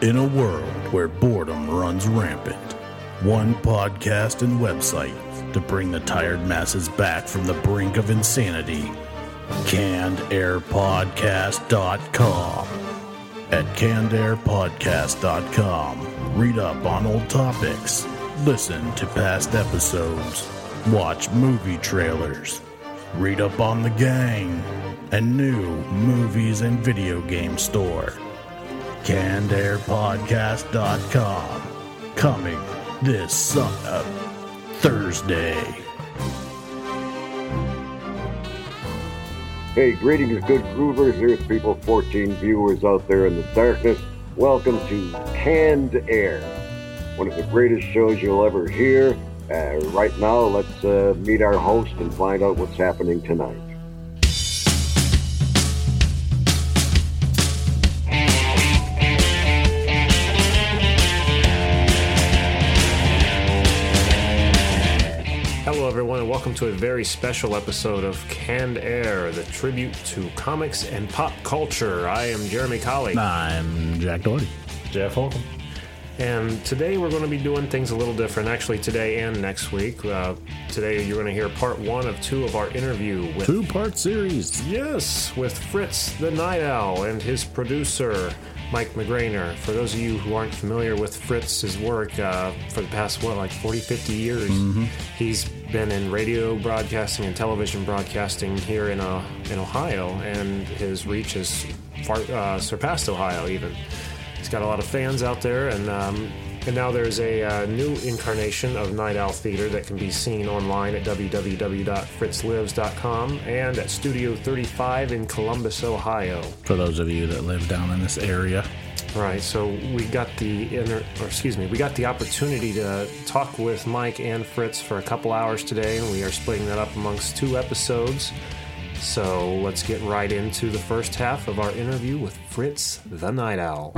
In a world where boredom runs rampant, one podcast and website to bring the tired masses back from the brink of insanity. CannedAirPodcast.com. At CannedAirPodcast.com, read up on old topics, listen to past episodes, watch movie trailers, read up on the gang, and new movies and video game store. CannedAirPodcast.com. Coming this Thursday. Hey, greetings, good groovers, Earth People 14 viewers out there in the darkness. Welcome to Canned Air, one of the greatest shows you'll ever hear. Uh, right now, let's uh, meet our host and find out what's happening tonight. To a very special episode of Canned Air, the tribute to comics and pop culture. I am Jeremy Colley. I'm Jack Doherty. Jeff Holcomb. And today we're going to be doing things a little different, actually, today and next week. Uh, today you're going to hear part one of two of our interview with. Two part series. Yes, with Fritz the Nite Owl and his producer, Mike McGraner. For those of you who aren't familiar with Fritz's work, uh, for the past, what, like 40, 50 years, he's been in radio broadcasting and television broadcasting here in, uh, in Ohio, and his reach has far, uh, surpassed Ohio even. He's got a lot of fans out there, and um, and now there's a uh, new incarnation of Nite Owl Theatre that can be seen online at www.fritzlives.com and at Studio 35 in Columbus, Ohio. For those of you that live down in this area. Right. So we got the inter- or excuse me, we got the opportunity to talk with Mike and Fritz for a couple hours today, and we are splitting that up amongst two episodes. So let's get right into the first half of our interview with Fritz the Nite Owl.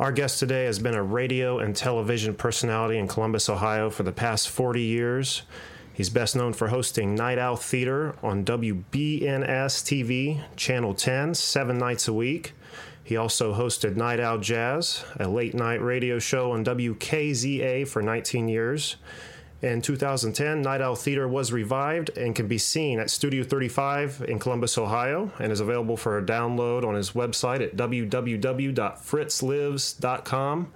Our guest today has been a radio and television personality in Columbus, Ohio for the past 40 years. He's best known for hosting Nite Owl Theatre on WBNS TV, Channel 10, seven nights a week. He also hosted Night Owl Jazz, a late night radio show on WKZA for 19 years. In 2010, Nite Owl Theatre was revived and can be seen at Studio 35 in Columbus, Ohio, and is available for a download on his website at www.fritzlives.com.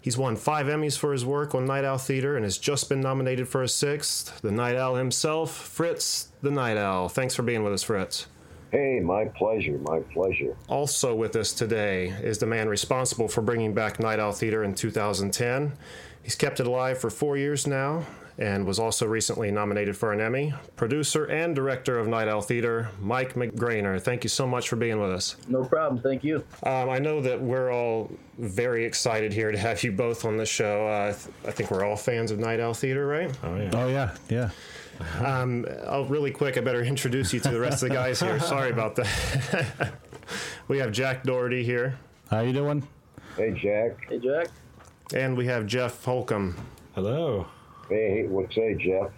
He's won five Emmys for his work on Nite Owl Theatre and has just been nominated for a sixth. The Night Owl himself, Fritz the Nite Owl. Thanks for being with us, Fritz. Hey, my pleasure, my pleasure. Also with us today is the man responsible for bringing back Nite Owl Theatre in 2010. He's kept it alive for four years now and was also recently nominated for an Emmy. Producer and director of Nite Owl Theatre, Mike McGraner. Thank you so much for being with us. No problem. Thank you. Um, I know that we're all very excited here to have you both on the show. Uh, I, th- I think we're all fans of Nite Owl Theatre, right? Oh yeah. Oh, yeah, yeah. Um, I'll really quick. I better introduce you to the rest of the guys here. Sorry about that. we have Jack Doherty here, How you doing? Hey, Jack. Hey Jack. and we have Jeff Holcomb. Hello. Hey, what's say, Jeff?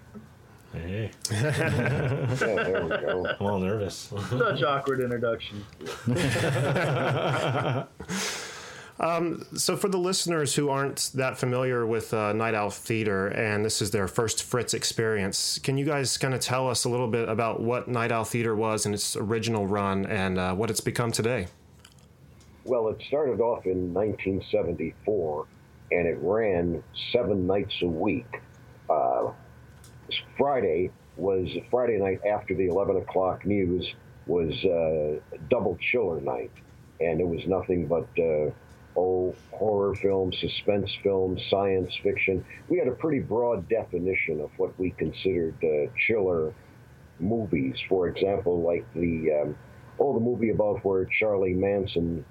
Hey. Yeah, there we go. I'm all nervous. Such awkward introduction. So, for the listeners who aren't that familiar with uh, Nite Owl Theatre and this is their first Fritz experience, can you guys kind of tell us a little bit about what Nite Owl Theatre was in its original run and uh, what it's become today? Well, it started off in 1974, and it ran seven nights a week. Uh, Friday was Friday night after the 11 o'clock news was uh, double chiller night, and it was nothing but uh, oh horror films, suspense films, science fiction. We had a pretty broad definition of what we considered uh, chiller movies. For example, like the um, oh the movie about where Charlie Manson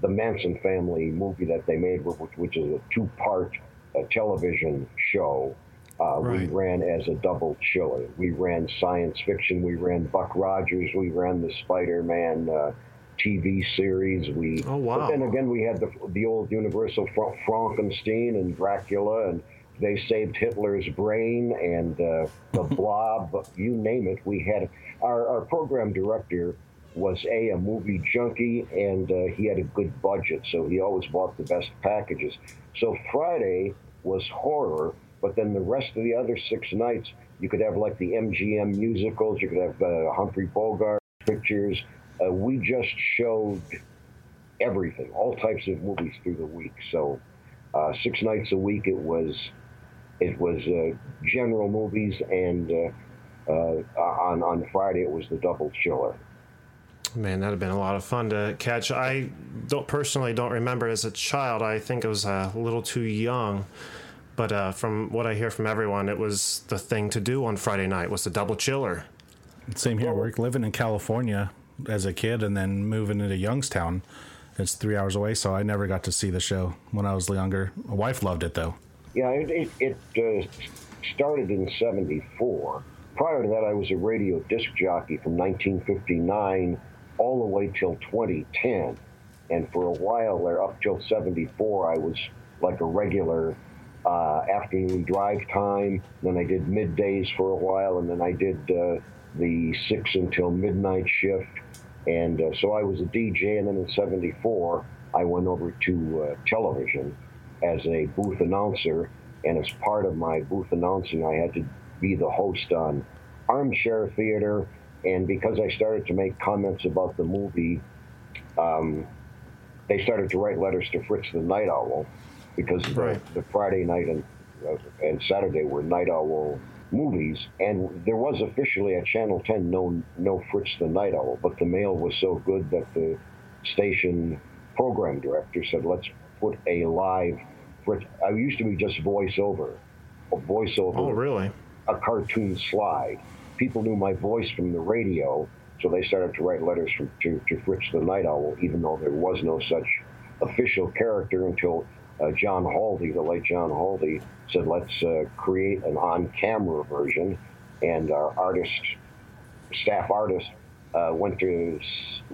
the Manson family movie that they made, which, which is a two-part uh, television show. Uh, We ran as a double chiller. We ran science fiction. We ran Buck Rogers. We ran the Spider-Man uh, TV series. We Oh, wow. But then again, we had the the old Universal Fra- Frankenstein and Dracula, and they saved Hitler's brain and uh, the Blob. You name it. We had our, our program director was a a movie junkie and uh, he had a good budget, so he always bought the best packages. So Friday was horror, but then the rest of the other six nights you could have like the MGM musicals, you could have uh, Humphrey Bogart pictures. Uh, we just showed everything, all types of movies through the week. So uh, six nights a week it was it was uh, general movies and uh, on on Friday it was the double chiller. Man, that'd have been a lot of fun to catch. I don't personally don't remember as a child. I think I was a little too young, but uh, from what I hear from everyone, it was the thing to do on Friday night was the double chiller. Same here. We're living in California as a kid, and then moving into Youngstown. It's three hours away, so I never got to see the show when I was younger. My wife loved it though. Yeah, it, it, it uh, started in '74. Prior to that, I was a radio disc jockey from 1959 all the way till 2010. And for a while there, up till 74, I was like a regular uh, afternoon drive time. Then I did middays for a while, and then I did uh, the 6 until midnight shift. And uh, so I was a DJ, and then in 74, I went over to uh, television as a booth announcer. And as part of my booth announcing, I had to be the host on Armchair Theater and because I started to make comments about the movie, um, they started to write letters to Fritz the Nite Owl because right. the, the, Friday night and uh, and Saturday were Night Owl movies, and there was officially at Channel 10 no no Fritz the Nite Owl, but the mail was so good that the station program director said, "Let's put a live Fritz." I used to be just voiceover, a voiceover. Oh, really? A cartoon slide people knew my voice from the radio, so they started to write letters from, to, to Fritz the Nite Owl, even though there was no such official character until uh, John Haldy, the late John Haldy, said, let's uh, create an on camera version. And our artist, staff artist, uh, went to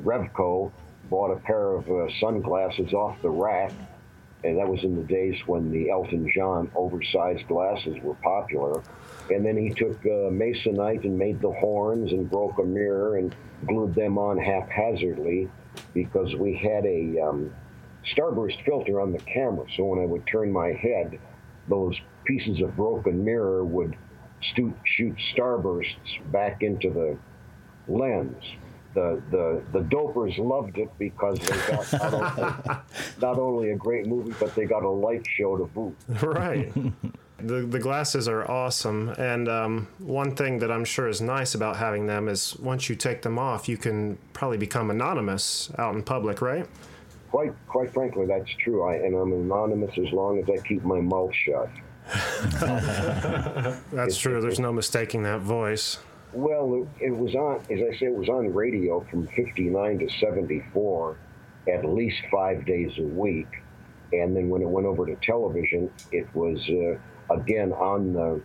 Revco, bought a pair of uh, sunglasses off the rack. And that was in the days when the Elton John oversized glasses were popular and then he took uh, masonite and made the horns and broke a mirror and glued them on haphazardly because we had a um, starburst filter on the camera. So when I would turn my head, those pieces of broken mirror would stu- shoot starbursts back into the lens. The, the, the dopers loved it because they got not only, not only a great movie, but they got a light show to boot. Right. the the glasses are awesome, and um, one thing that I'm sure is nice about having them is once you take them off, you can probably become anonymous out in public, right? Quite quite frankly, that's true. I, and I'm anonymous as long as I keep my mouth shut. that's true. There's no mistaking that voice. Well, it, it was on, as I say, it was on radio from 59 to 74, at least five days a week. And then when it went over to television, it was uh, again on the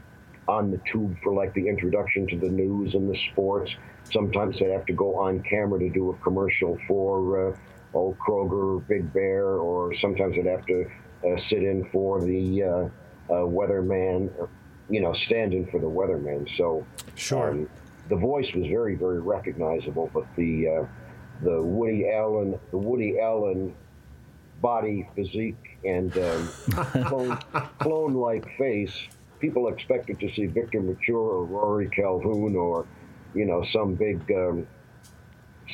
on the tube for like the introduction to the news and the sports. Sometimes they have to go on camera to do a commercial for uh, old Kroger, Big Bear, or sometimes they'd have to uh, sit in for the uh, uh weatherman, you know, stand in for the weatherman. So sure. Um, the voice was very, very recognizable, but the uh, the Woody Allen, the Woody Allen body physique and um, clone, clone-like face, people expected to see Victor Mature or Rory Calhoun or, you know, some big um,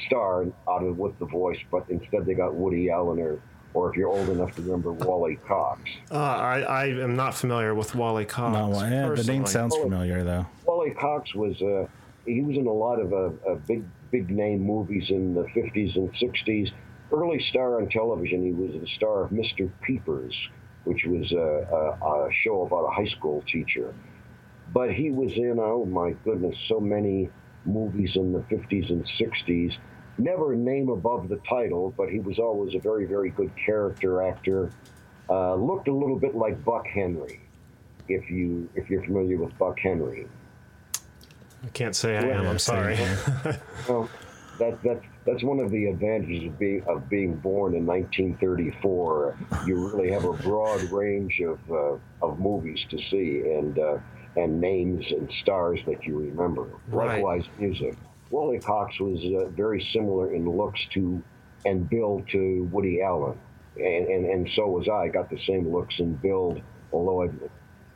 star out of with the voice, but instead they got Woody Allen or, or if you're old enough to remember Wally Cox. Uh, I, I am not familiar with Wally Cox. No, yeah, the name sounds familiar though. Wally Cox was uh, he was in a lot of uh, uh big big name movies in the 50s and 60s early star on television, he was the star of Mr. Peepers, which was a, a, a, show about a high school teacher. But he was in, oh my goodness, so many movies in the 50s and 60s. Never name above the title, but he was always a very, very good character actor. Uh, looked a little bit like Buck Henry, if you if you're familiar with Buck Henry. I can't say I am. I'm sorry. well, that that that's one of the advantages of being of being born in 1934. You really have a broad range of uh, of movies to see and uh, and names and stars that you remember. Right. Likewise, music. Wally Cox was uh, very similar in looks to and build to Woody Allen, and, and and so was I. Got the same looks and build, although I've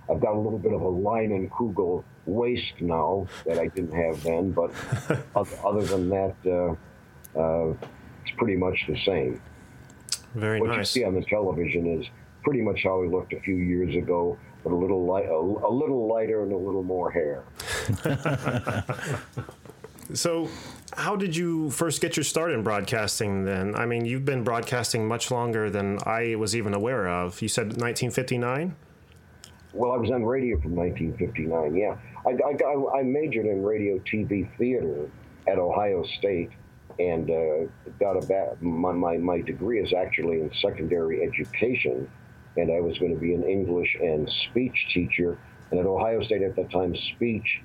I've got a little bit of a line and Kugel waist now that I didn't have then, but other than that, uh, uh, it's pretty much the same. Very what nice. you see on the television is pretty much how he looked a few years ago, but a little light, a, a little lighter and a little more hair. So, how did you first get your start in broadcasting then? I mean, you've been broadcasting much longer than I was even aware of. You said 1959? Well, I was on radio from 1959, yeah. I, I, I majored in radio, TV, theater at Ohio State and uh, got a. My, my, my degree is actually in secondary education, and I was going to be an English and speech teacher. And at Ohio State at that time, speech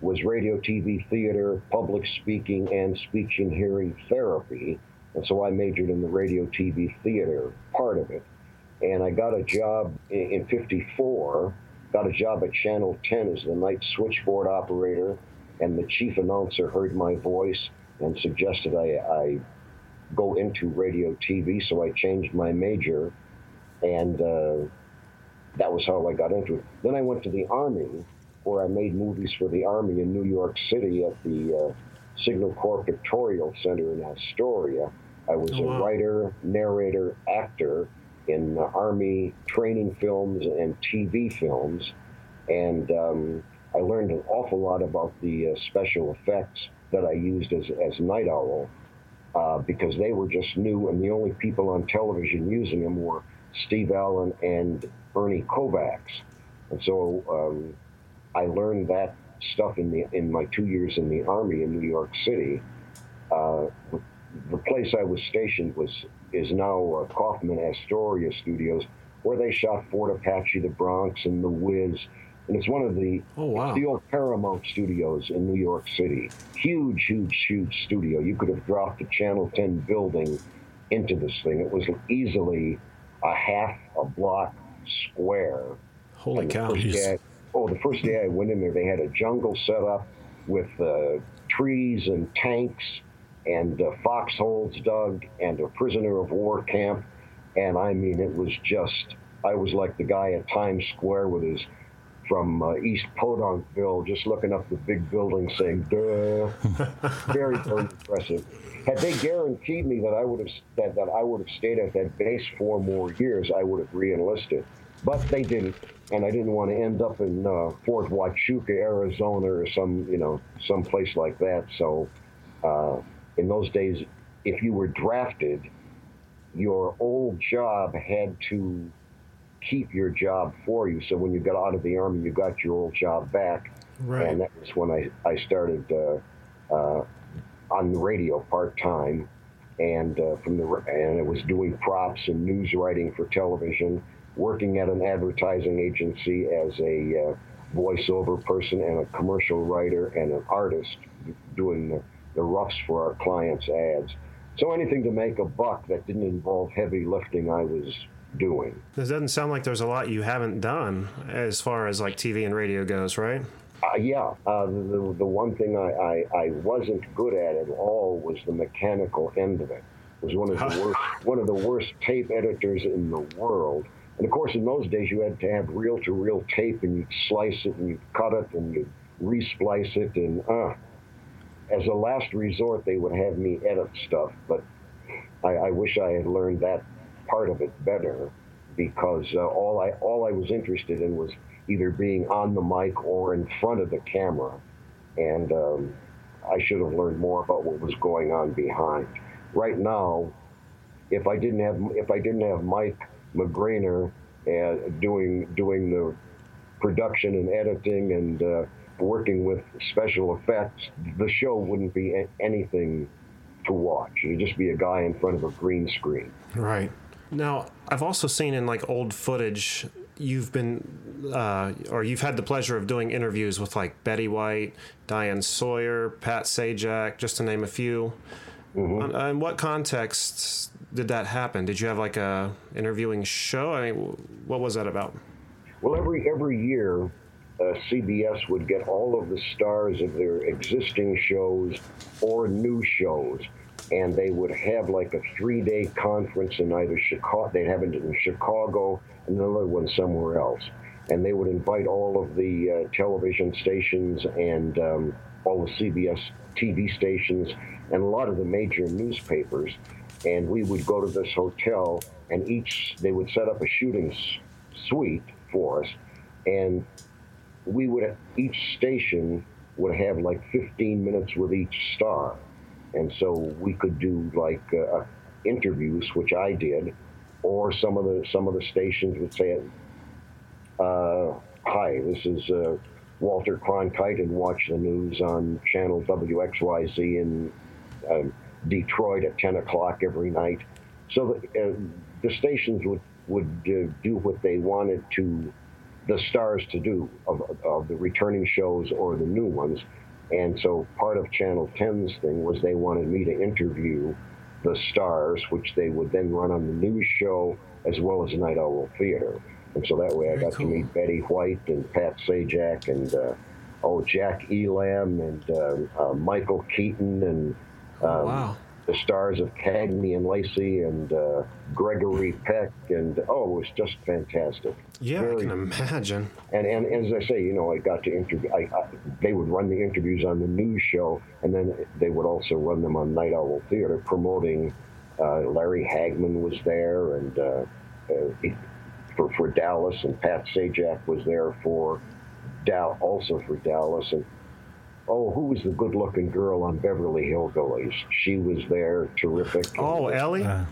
was radio, TV, theater, public speaking, and speech and hearing therapy. And so I majored in the radio, TV, theater part of it. And I got a job in, in 54, got a job at Channel 10 as the night switchboard operator. And the chief announcer heard my voice and suggested I, I go into radio, TV. So I changed my major. And uh, that was how I got into it. Then I went to the Army where I made movies for the Army in New York City at the uh, Signal Corps Pictorial Center in Astoria. I was Oh, wow. a writer, narrator, actor in uh, Army training films and TV films. And um, I learned an awful lot about the uh, special effects that I used as, as Night Owl uh, because they were just new, and the only people on television using them were Steve Allen and Ernie Kovacs. And so um, I learned that stuff in the in my two years in the army in New York City. Uh, the place I was stationed was is now uh, Kaufman Astoria Studios, where they shot Fort Apache, The Bronx, and The Wiz. And it's one of the Oh, wow. the old Paramount Studios in New York City. Huge, huge, huge studio. You could have dropped the Channel 10 building into this thing. It was easily a half a block square. Holy cow. day oh, the first day I went in there, they had a jungle set up with uh, trees and tanks and uh, foxholes dug and a prisoner of war camp. And I mean, it was just, I was like the guy at Times Square with his, from uh, East Podunkville, just looking up the big building saying, duh. very, very impressive. Had they guaranteed me that I would have that, that I would have stayed at that base four more years, I would have re-enlisted. But they didn't, and I didn't want to end up in uh, Fort Huachuca, Arizona, or some you know some place like that. So, uh, in those days, if you were drafted, your old job had to keep your job for you. So when you got out of the army, you got your old job back, Right. and that was when I I started uh, uh, on the radio part time, and uh, from the and I was doing props and news writing for television, working at an advertising agency as a uh, voiceover person and a commercial writer and an artist, doing the, the roughs for our clients' ads. So anything to make a buck that didn't involve heavy lifting, I was doing. This doesn't sound like there's a lot you haven't done as far as like TV and radio goes, right? Uh, yeah, uh, the, the one thing I, I, I wasn't good at at all was the mechanical end of it. Was one of the worst one of the worst tape editors in the world. And of course, in those days, you had to have reel to reel tape, and you'd slice it, and you'd cut it, and you'd resplice it, and uh, as a last resort, they would have me edit stuff. But I, I wish I had learned that part of it better, because uh, all I all I was interested in was either being on the mic or in front of the camera, and um, I should have learned more about what was going on behind. Right now, if I didn't have if I didn't have Mike McGraner uh, doing doing the production and editing and uh, working with special effects, the show wouldn't be a- anything to watch. It'd just be a guy in front of a green screen. Right. Now, I've also seen in like old footage, you've been, uh, or you've had the pleasure of doing interviews with like Betty White, Diane Sawyer, Pat Sajak, just to name a few. Mm-hmm. In what context did that happen? Did you have like a interviewing show? I mean, what was that about? Well, every every year uh, CBS would get all of the stars of their existing shows or new shows, and they would have like a three-day conference in either Chicago. They'd have it in Chicago, and another one somewhere else, and they would invite all of the uh, television stations and um, all the CBS TV stations and a lot of the major newspapers, and we would go to this hotel, and each they would set up a shooting suite for us, and we would each station would have like 15 minutes with each star, and so we could do like uh, interviews, which I did, or some of the some of the stations would say, uh, "Hi, this is." Uh, Walter Cronkite and watch the news on channel WXYZ in um, Detroit at 10 o'clock every night. So the, uh, the stations would, would uh, do what they wanted to the stars to do of, of the returning shows or the new ones. And so part of Channel 10's thing was they wanted me to interview the stars, which they would then run on the news show as well as Nite Owl Theatre. And so that way I got cool. to meet Betty White and Pat Sajak and uh, oh Jack Elam and uh, uh, Michael Keaton and um, wow. The stars of Cagney and Lacey and uh, Gregory Peck and oh it was just fantastic. Yeah, Very, I can imagine. And and as I say, you know, I got to interview. I, I, they would run the interviews on the news show, and then they would also run them on Nite Owl Theatre, promoting. Uh, Larry Hagman was there, and uh, for, for Dallas, and Pat Sajak was there for Dow, also for Dallas, and oh, who was the good-looking girl on Beverly Hillbillies? She was there, terrific. Oh, Ellie. Uh,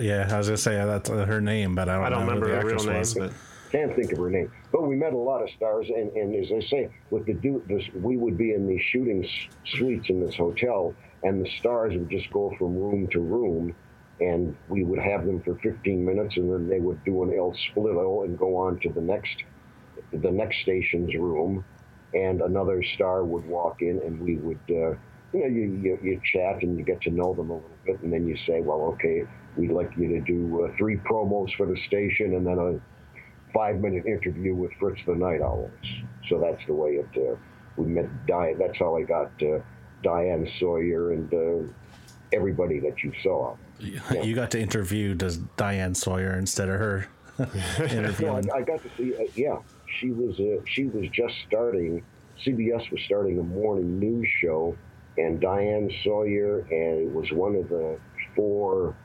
yeah, I was gonna say that's her name, but I don't. I don't remember her real name. But... Can't think of her name. But we met a lot of stars, and, and as I say, with the do this, we would be in these shooting suites in this hotel, and the stars would just go from room to room and we would have them for 15 minutes, and then they would do an El Splitto and go on to the next the next station's room, and another star would walk in, and we would. Uh, you know, you, you, you, chat and you get to know them a little bit, and then you say, well, okay, we'd like you to do uh, three promos for the station and then a five minute interview with Fritz the Nite Owls. So that's the way it, uh, we met Diane. That's how I got uh, Diane Sawyer and uh, everybody that you saw. Yeah. You got to interview does Diane Sawyer instead of her interviewing. I, I, got to see. Uh, yeah, she was. Uh, she was just starting. CBS was starting a morning news show, and Diane Sawyer and it was one of the four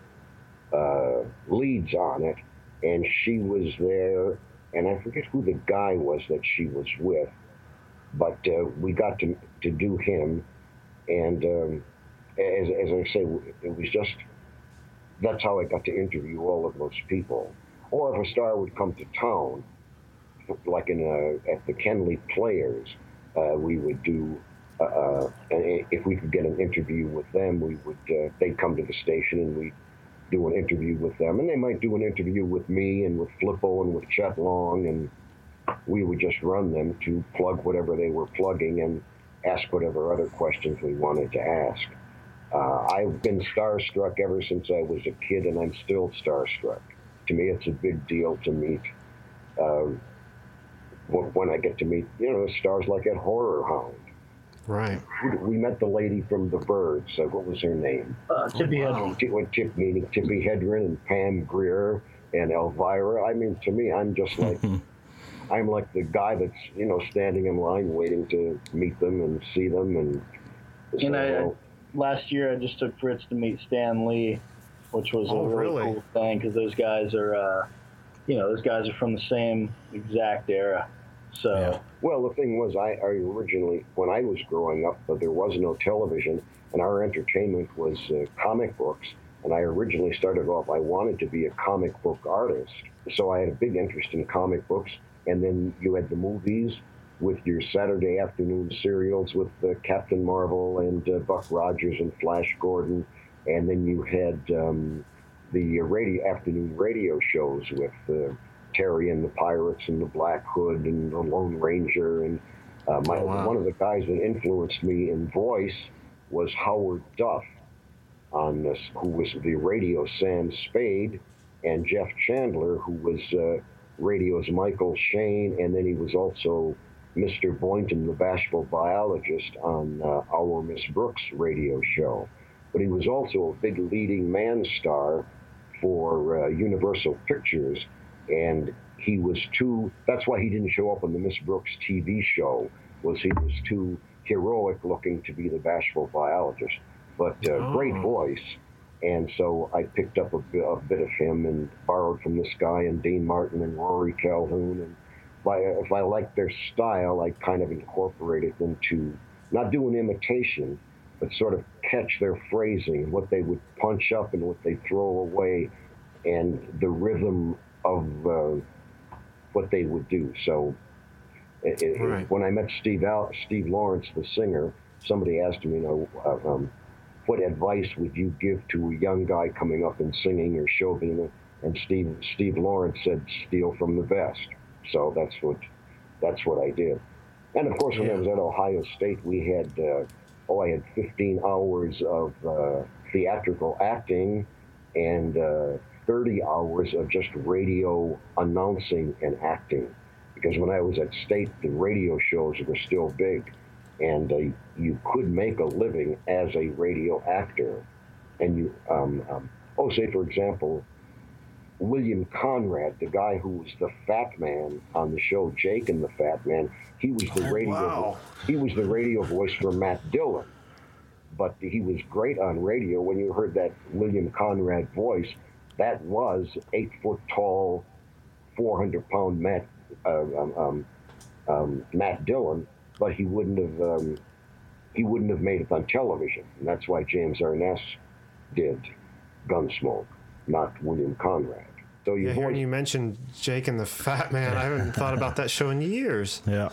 uh, leads on it, and she was there. And I forget who the guy was that she was with, but uh, we got to to do him, and um, as, as I say, it was just that's how I got to interview all of those people. Or if a star would come to town, like in a, at the Kenley Players, uh, we would do. Uh, uh if we could get an interview with them, we would. Uh, they'd come to the station and we do an interview with them, and they might do an interview with me and with Flippo and with Chet Long, and we would just run them to plug whatever they were plugging and ask whatever other questions we wanted to ask. Uh, I've been starstruck ever since I was a kid, and I'm still starstruck. To me, it's a big deal to meet um, when I get to meet, you know, stars like at Horror Hound. Right. We met the lady from The Birds. Uh, what was her name? Uh, Tippi oh, wow. Hedren. Tip, meaning Tippi Hedren and Pam Grier and Elvira. I mean, to me, I'm just like, I'm like the guy that's, you know, standing in line waiting to meet them and see them. And, so, I, last year I just took Fritz to meet Stan Lee, which was oh, a really, really, cool thing because those guys are, uh, you know, those guys are from the same exact era. So, yeah. well, the thing was, I, I, originally, when I was growing up, but there was no television, and our entertainment was uh, comic books. And I originally started off, I wanted to be a comic book artist. So I had a big interest in comic books. And then you had the movies, with your Saturday afternoon serials with uh, Captain Marvel and uh, Buck Rogers and Flash Gordon, and then you had um, the radio afternoon radio shows with uh, Terry and the Pirates and the Black Hood and the Lone Ranger and uh, my, oh, wow. one of the guys that influenced me in voice was Howard Duff on this, who was the radio Sam Spade, and Jeff Chandler, who was uh, radio's Michael Shayne, and then he was also Mr. Boynton, the bashful biologist, on uh, our Miss Brooks radio show. But he was also a big leading man star for uh, Universal Pictures, and he was too. That's why he didn't show up on the Miss Brooks TV show. Was he was too heroic looking to be the bashful biologist, but uh, oh. great voice. And so I picked up a bit, a bit, of him and borrowed from this guy and Dean Martin and Rory Calhoun. And if I, if I liked their style, I kind of incorporated them to not do an imitation, but sort of catch their phrasing, what they would punch up and what they throw away, and the rhythm of uh, what they would do. So it, right. when I met Steve Al- Steve Lawrence, the singer, somebody asked me, you know, uh, um, what advice would you give to a young guy coming up and singing or show business? And Steve Steve Lawrence said, steal from the best. So that's what that's what I did. And of course, when yeah. I was at Ohio State, we had uh, oh, I had 15 hours of uh, theatrical acting and uh, 30 hours of just radio announcing and acting. Because when I was at State, the radio shows were still big, and uh, you could make a living as a radio actor. And you, um, um, oh, say for example, William Conrad, the guy who was the fat man on the show Jake and the Fat Man, he was the oh, radio wow. he was the radio voice for Matt Dillon. But he was great on radio when you heard that William Conrad voice. That was eight foot tall, four hundred pound Matt uh, um, um, um, Matt Dillon, but he wouldn't have um, he wouldn't have made it on television, and that's why James Arness did Gunsmoke, not William Conrad. So you yeah, hearing you mentioned Jake and the Fat Man, I haven't thought about that show in years. Yeah,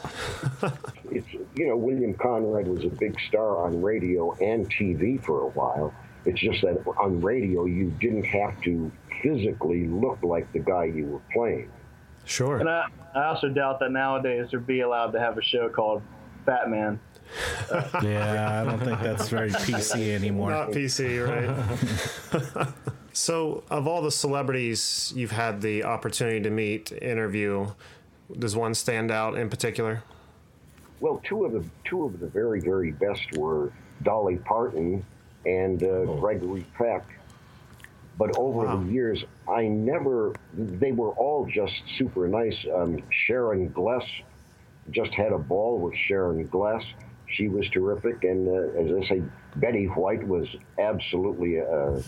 it's you know William Conrad was a big star on radio and TV for a while. It's just that on radio you didn't have to physically look like the guy you were playing. Sure. And I, I also doubt that nowadays they'd be allowed to have a show called Fat Man. yeah, I don't think that's very PC anymore. Not PC, right? So, of all the celebrities you've had the opportunity to meet, interview, does one stand out in particular? Well, two of the two of the very very best were Dolly Parton and uh, oh. Gregory Peck. But over wow. the years, I never. They were all just super nice. Um, Sharon Gless just had a ball with Sharon Gless. She was terrific, and uh, as I say, Betty White was absolutely a,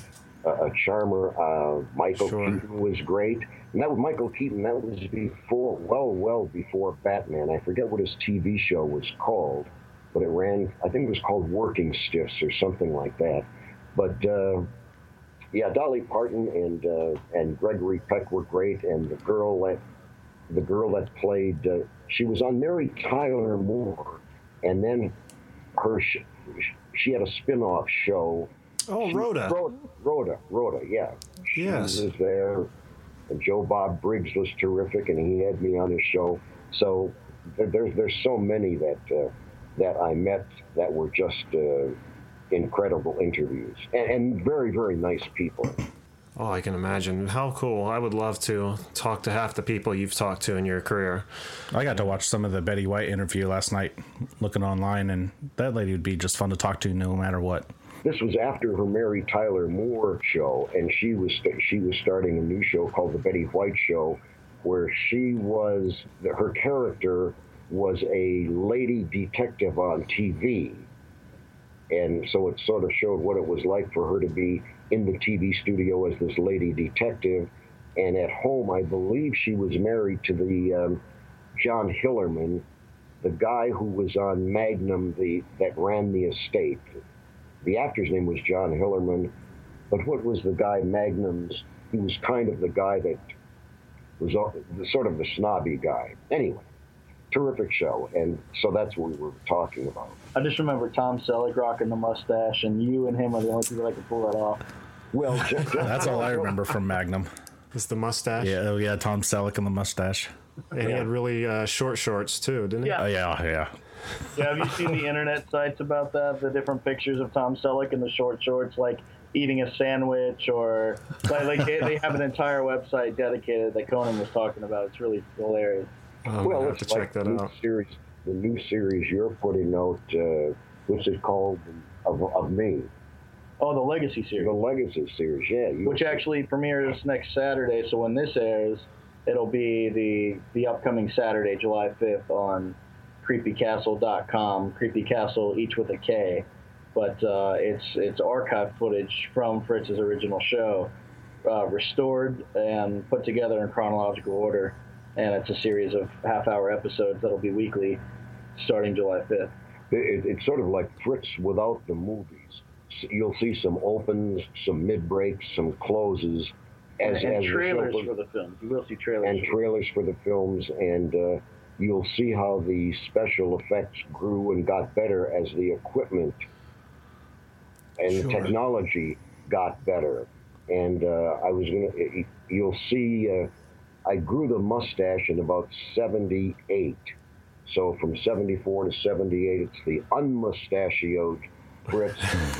a charmer. Uh, Michael sure. Keaton was great. And that was Michael Keaton. That was before, well, well before Batman. I forget what his TV show was called, but it ran. I think it was called Working Stiffs or something like that. But uh, yeah, Dolly Parton and uh, and Gregory Peck were great, and the girl that the girl that played uh, she was on Mary Tyler Moore, and then her sh- she had a spin-off show Oh, Rhoda. Rhoda. Rhoda. Rhoda. Yeah. She yes. was there. And Joe Bob Briggs was terrific, and he had me on his show. So there's there's so many that uh, that I met that were just uh, incredible interviews and, and very very nice people. Oh, I can imagine. How cool. I would love to talk to half the people you've talked to in your career. I got to watch some of the Betty White interview last night looking online, and that lady would be just fun to talk to no matter what. This was after her Mary Tyler Moore show, and she was she was starting a new show called the Betty White Show, where she was her character was a lady detective on TV, and so it sort of showed what it was like for her to be in the TV studio as this lady detective, and at home, I believe she was married to the um, John Hillerman, the guy who was on Magnum, the that ran the estate. The actor's name was John Hillerman, but what was the guy Magnum's? He was kind of the guy that was sort of the snobby guy. Anyway, terrific show, and so that's what we were talking about. I just remember Tom Selleck rocking the mustache, and you and him are the only people that can pull that off. Well, just, just that's all I remember from Magnum. Is the mustache? Yeah, oh yeah, Tom Selleck and the mustache. And he had really uh, short shorts too, didn't he? Yeah, oh, yeah, yeah. Yeah, have you seen the internet sites about that? The different pictures of Tom Selleck in the short shorts, like eating a sandwich, or like, like they, they have an entire website dedicated that Conan was talking about. It's really hilarious. Oh, well, let's check that out. Series, the new series you're putting out. Uh, what's it called? Of, of me. Oh, the Legacy series. The Legacy series, yeah. You Which actually premieres next Saturday. So when this airs, it'll be the the upcoming Saturday, July 5th, on creepycastle.com. Creepy Castle, each with a K. But uh, it's it's archive footage from Fritz's original show, uh, restored and put together in chronological order, and it's a series of half-hour episodes that'll be weekly, starting July 5th. It, it's sort of like Fritz without the movies. You'll see some opens, some mid breaks, some closes. As, and, and as trailers for the films. You will see trailers. And trailers for the films, and uh, you'll see how the special effects grew and got better as the equipment and sure. technology got better. And uh, I was gonna, you'll see, uh, I grew the mustache in about 78. So from 74 to 78, it's the unmustachioed Fritz.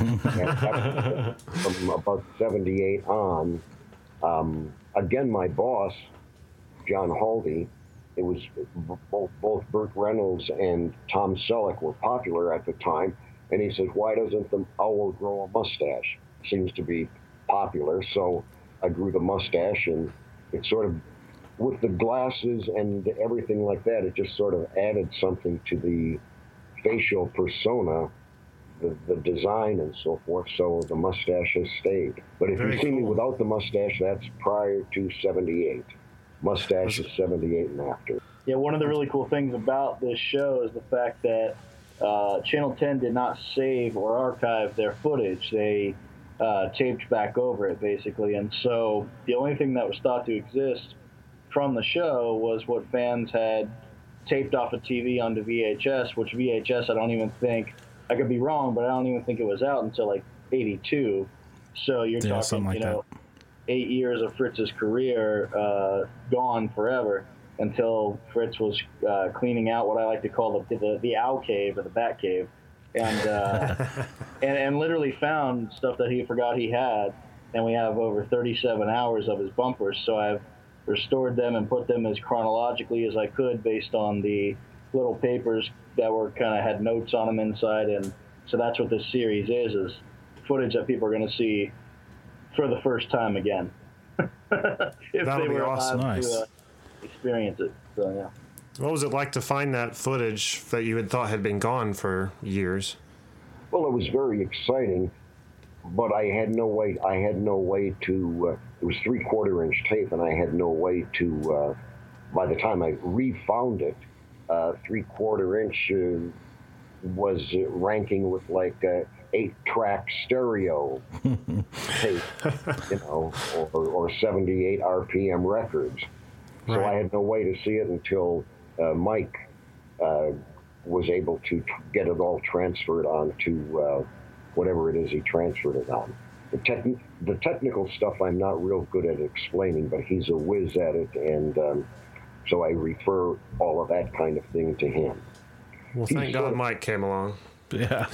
from about 78 on, um, again, my boss, John Haldy, it was both, both Burt Reynolds and Tom Selleck were popular at the time. And he says, why doesn't the owl grow a mustache? Seems to be popular. So I grew the mustache and it sort of, with the glasses and everything like that, it just sort of added something to the facial persona, the, the design and so forth. So the mustache has stayed. But if Very you see cool. me without the mustache, that's prior to 78. Mustache is 78 and after. Yeah, one of the really cool things about this show is the fact that uh, Channel 10 did not save or archive their footage. They uh, taped back over it, basically. And so the only thing that was thought to exist from the show was what fans had taped off a of TV onto VHS, which VHS, I don't even think, I could be wrong, but I don't even think it was out until like 82. So you're yeah, talking, like you know, that. eight years of Fritz's career uh, gone forever until Fritz was uh, cleaning out what I like to call the the, the owl cave or the bat cave, and, uh, and and literally found stuff that he forgot he had. And we have over 37 hours of his bumpers, so I've restored them and put them as chronologically as I could based on the little papers that were kind of had notes on them inside, and so that's what this series is: is footage that people are going to see for the first time again. if That'll they were be awesome. Nice. To, uh, experience it. So yeah. What was it like to find that footage that you had thought had been gone for years? Well, it was very exciting, but I had no way. I had no way to. Uh, it was three quarter inch tape, and I had no way to. Uh, by the time I refound it, uh, three quarter inch uh, was ranking with like eight track stereo tape, you know, or, or 78 RPM records. So right. I had no way to see it until uh, Mike uh, was able to get it all transferred onto uh, whatever it is he transferred it on. The, techn- the technical stuff I'm not real good at explaining, but he's a whiz at it, and um, so I refer all of that kind of thing to him. Well, thank he's God Mike came along. Yeah.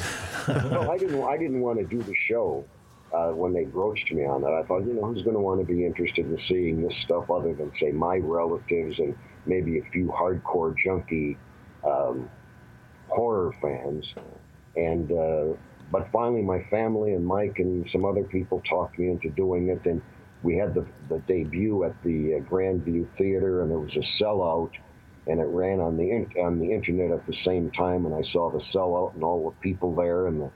well, I didn't. I didn't want to do the show uh, when they broached me on that, I thought, you know, who's going to want to be interested in seeing this stuff other than, say, my relatives and maybe a few hardcore junkie um, horror fans. And uh, but finally, my family and Mike and some other people talked me into doing it, and we had the, the debut at the uh, Grandview Theater, and it was a sellout, and it ran on the on the internet at the same time, and I saw the sellout and all the people there and the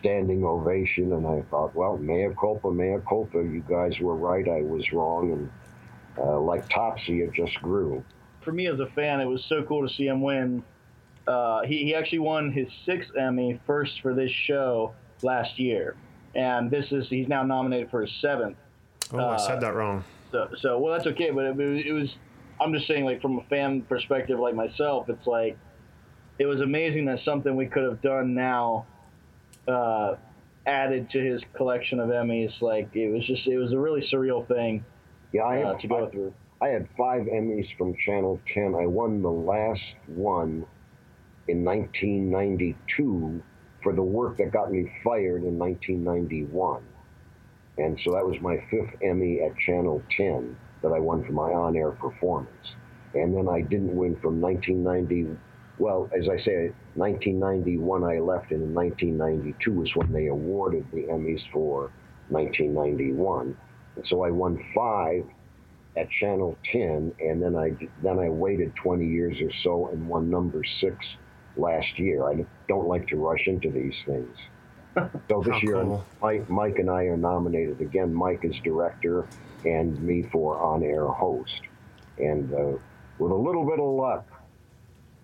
standing ovation, and I thought, well, mea culpa, mea culpa. You guys were right. I was wrong, and uh, like Topsy, it just grew. For me as a fan, it was so cool to see him win. Uh, he, he actually won his sixth Emmy, first for this show last year, and this is he's now nominated for his seventh. Oh, uh, I said that wrong. So, so well, that's okay, but it, it was. I'm just saying, like from a fan perspective, like myself, it's like it was amazing that something we could have done now uh, added to his collection of Emmys. Like it was just, it was a really surreal thing. Yeah, I uh, to go I, through. I had five Emmys from Channel 10. I won the last one in 1992 for the work that got me fired in 1991. And so that was my fifth Emmy at Channel 10 that I won for my on air performance. And then I didn't win from 1990. well, as I say, 1991 I left, and in 1992 was when they awarded the Emmys for 1991. And so I won five at Channel 10, and then I then I waited 20 years or so and won number six last year. I don't like to rush into these things. So this year, cool. Mike, Mike and I are nominated again. Mike is director, and me for on-air host. And uh, with a little bit of luck,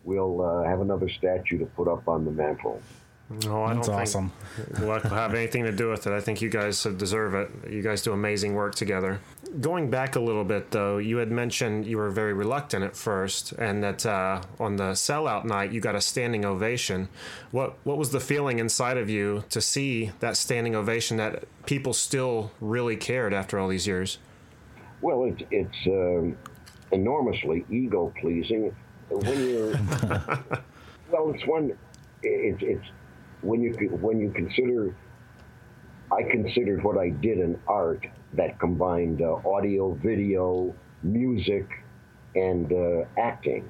we'll uh, have another statue to put up on the mantle. No, I That's don't awesome. think luck will have anything to do with it. I think you guys deserve it. You guys do amazing work together. Going back a little bit, though, you had mentioned you were very reluctant at first, and that uh, on the sellout night you got a standing ovation. What what was the feeling inside of you to see that standing ovation that people still really cared after all these years? Well, it, it's um, enormously ego pleasing when you're well, it's one. It's it's when you when you consider. I considered what I did in art that combined uh, audio, video, music, and uh, acting.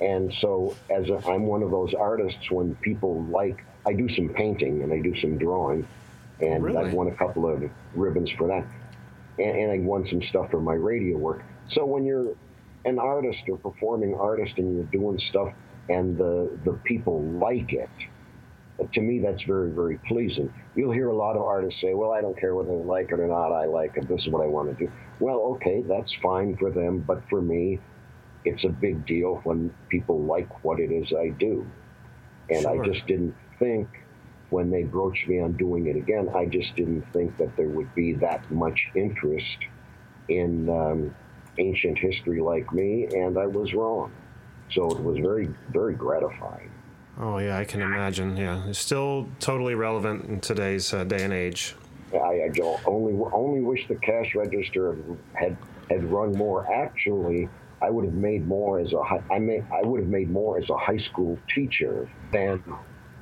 And so, as a, I'm one of those artists, when people like, I do some painting and I do some drawing, and really? I've won a couple of ribbons for that, and, and I won some stuff for my radio work. So when you're an artist or performing artist and you're doing stuff and the the people like it to me that's very very pleasing you'll hear a lot of artists say well i don't care whether they like it or not i like it this is what i want to do well okay that's fine for them but for me it's a big deal when people like what it is i do and sure. i just didn't think when they broached me on doing it again i just didn't think that there would be that much interest in um, ancient history like me, and I was wrong. So it was very, very gratifying. Oh yeah, I can imagine. Yeah, it's still totally relevant in today's uh, day and age. I, I only only wish the cash register had had run more. Actually, I would have made more as a I may I would have made more as a high school teacher than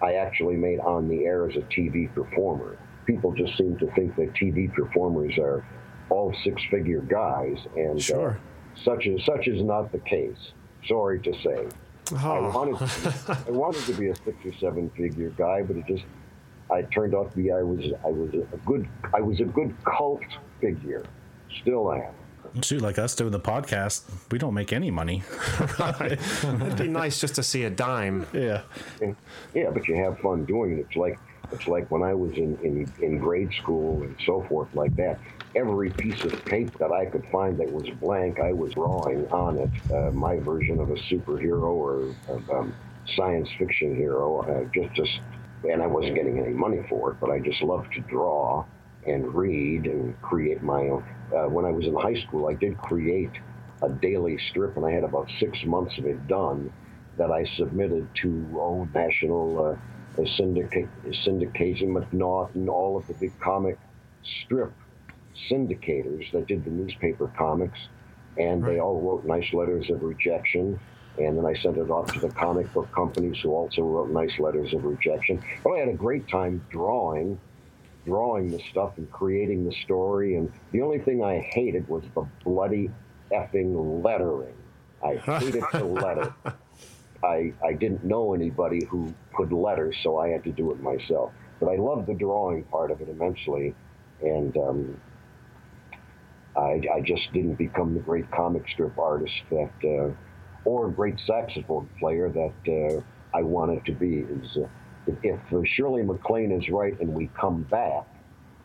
I actually made on the air as a TV performer. People just seem to think that TV performers are all six figure guys, and uh, sure. uh, such is such is not the case. Sorry to say. Oh. I wanted to, I wanted to be a six or seven figure guy, but it just I turned out to be I was I was a good I was a good cult figure. Still am. Shoot, like us doing the podcast, we don't make any money. right. It'd be nice just to see a dime. Yeah. And, yeah, but you have fun doing it. It's like it's like when I was in, in, in grade school and so forth like that every piece of paper that I could find that was blank, I was drawing on it uh, my version of a superhero or a um, science fiction hero. Uh, just, just, and I wasn't getting any money for it, but I just loved to draw and read and create my own. Uh, when I was in high school, I did create a daily strip, and I had about six months of it done that I submitted to national uh, syndicate, syndication, McNaught, and all of the big comic strip syndicators that did the newspaper comics, and right. they all wrote nice letters of rejection. And then I sent it off to the comic book companies who also wrote nice letters of rejection. But I had a great time drawing, drawing the stuff and creating the story. And the only thing I hated was the bloody effing lettering. I hated the letter. I, I didn't know anybody who could letter, so I had to do it myself. But I loved the drawing part of it immensely. And um, I, I just didn't become the great comic strip artist that, uh, or great saxophone player that uh, I wanted to be. Is uh, if, Shirley MacLaine is right and we come back,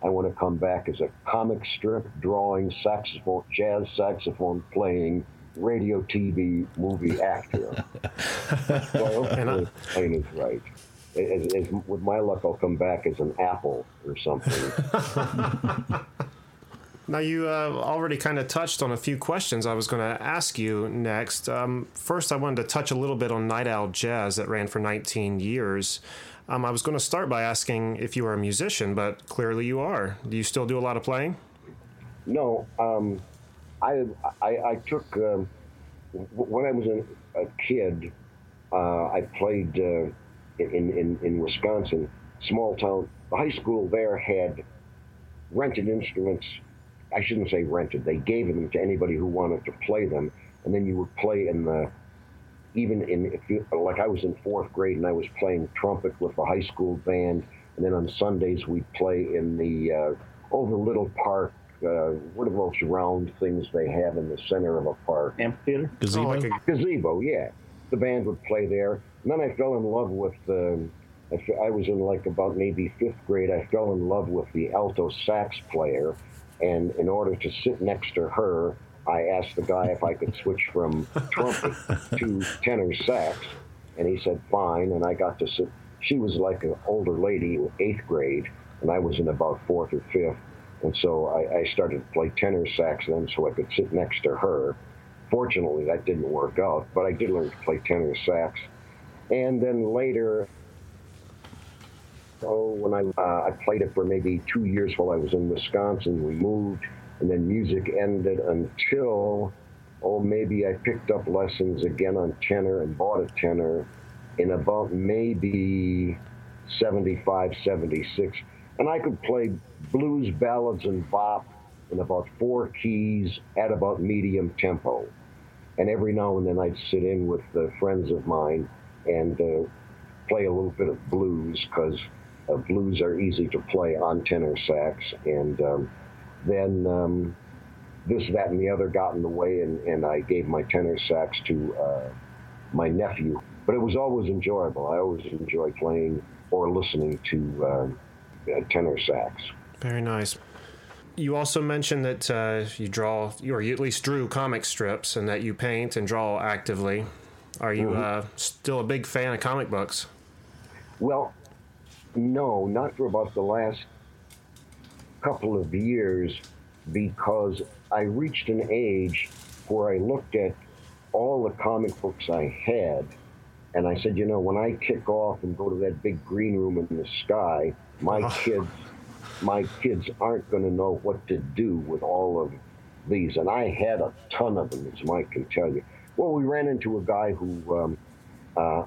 I want to come back as a comic strip drawing, saxophone, jazz saxophone playing, radio, TV, movie actor. so hopefully MacLaine is right. As, as, with my luck, I'll come back as an apple or something. Now, you uh, already kind of touched on a few questions I was going to ask you next. Um, first, I wanted to touch a little bit on Nite Owl Jazz that ran for 19 years. Um, I was going to start by asking if you are a musician, but clearly you are. Do you still do a lot of playing? No. Um, I, I, I, took, um, when I was a, a kid, uh, I played uh, in, in, in Wisconsin, small town. The high school there had rented instruments I shouldn't say rented. They gave them to anybody who wanted to play them, and then you would play in the even in if you, like I was in fourth grade and I was playing trumpet with the high school band, and then on Sundays we'd play in the uh, over Little Park. Uh, what are those round things they have in the center of a park? Amphitheater? Gazebo? Oh, like a- Gazebo, yeah. The band would play there. And then I fell in love with, um, I, f- I was in like about maybe fifth grade. I fell in love with the alto sax player. And in order to sit next to her, I asked the guy if I could switch from trumpet to tenor sax. And he said, fine. And I got to sit. She was like an older lady, eighth grade, and I was in about fourth or fifth. And so I, I started to play tenor sax then so I could sit next to her. Fortunately, that didn't work out, but I did learn to play tenor sax. And then later, oh, when I uh, I played it for maybe two years while I was in Wisconsin, we moved, and then music ended until, oh, maybe I picked up lessons again on tenor and bought a tenor in about maybe 75, 76. And I could play blues, ballads, and bop in about four keys at about medium tempo. And every now and then I'd sit in with uh, friends of mine and uh, play a little bit of blues because uh, blues are easy to play on tenor sax. And um, then um, this, that, and the other got in the way, and, and I gave my tenor sax to uh, my nephew. But it was always enjoyable. I always enjoy playing or listening to um, uh, tenor sax. Very nice. You also mentioned that uh, you draw, or you at least drew comic strips, and that you paint and draw actively. Are you uh, still a big fan of comic books? Well, no, not for about the last couple of years because I reached an age where I looked at all the comic books I had and I said, you know, when I kick off and go to that big green room in the sky, my kids my kids aren't going to know what to do with all of these. And I had a ton of them, as Mike can tell you. Well, we ran into a guy who um, uh,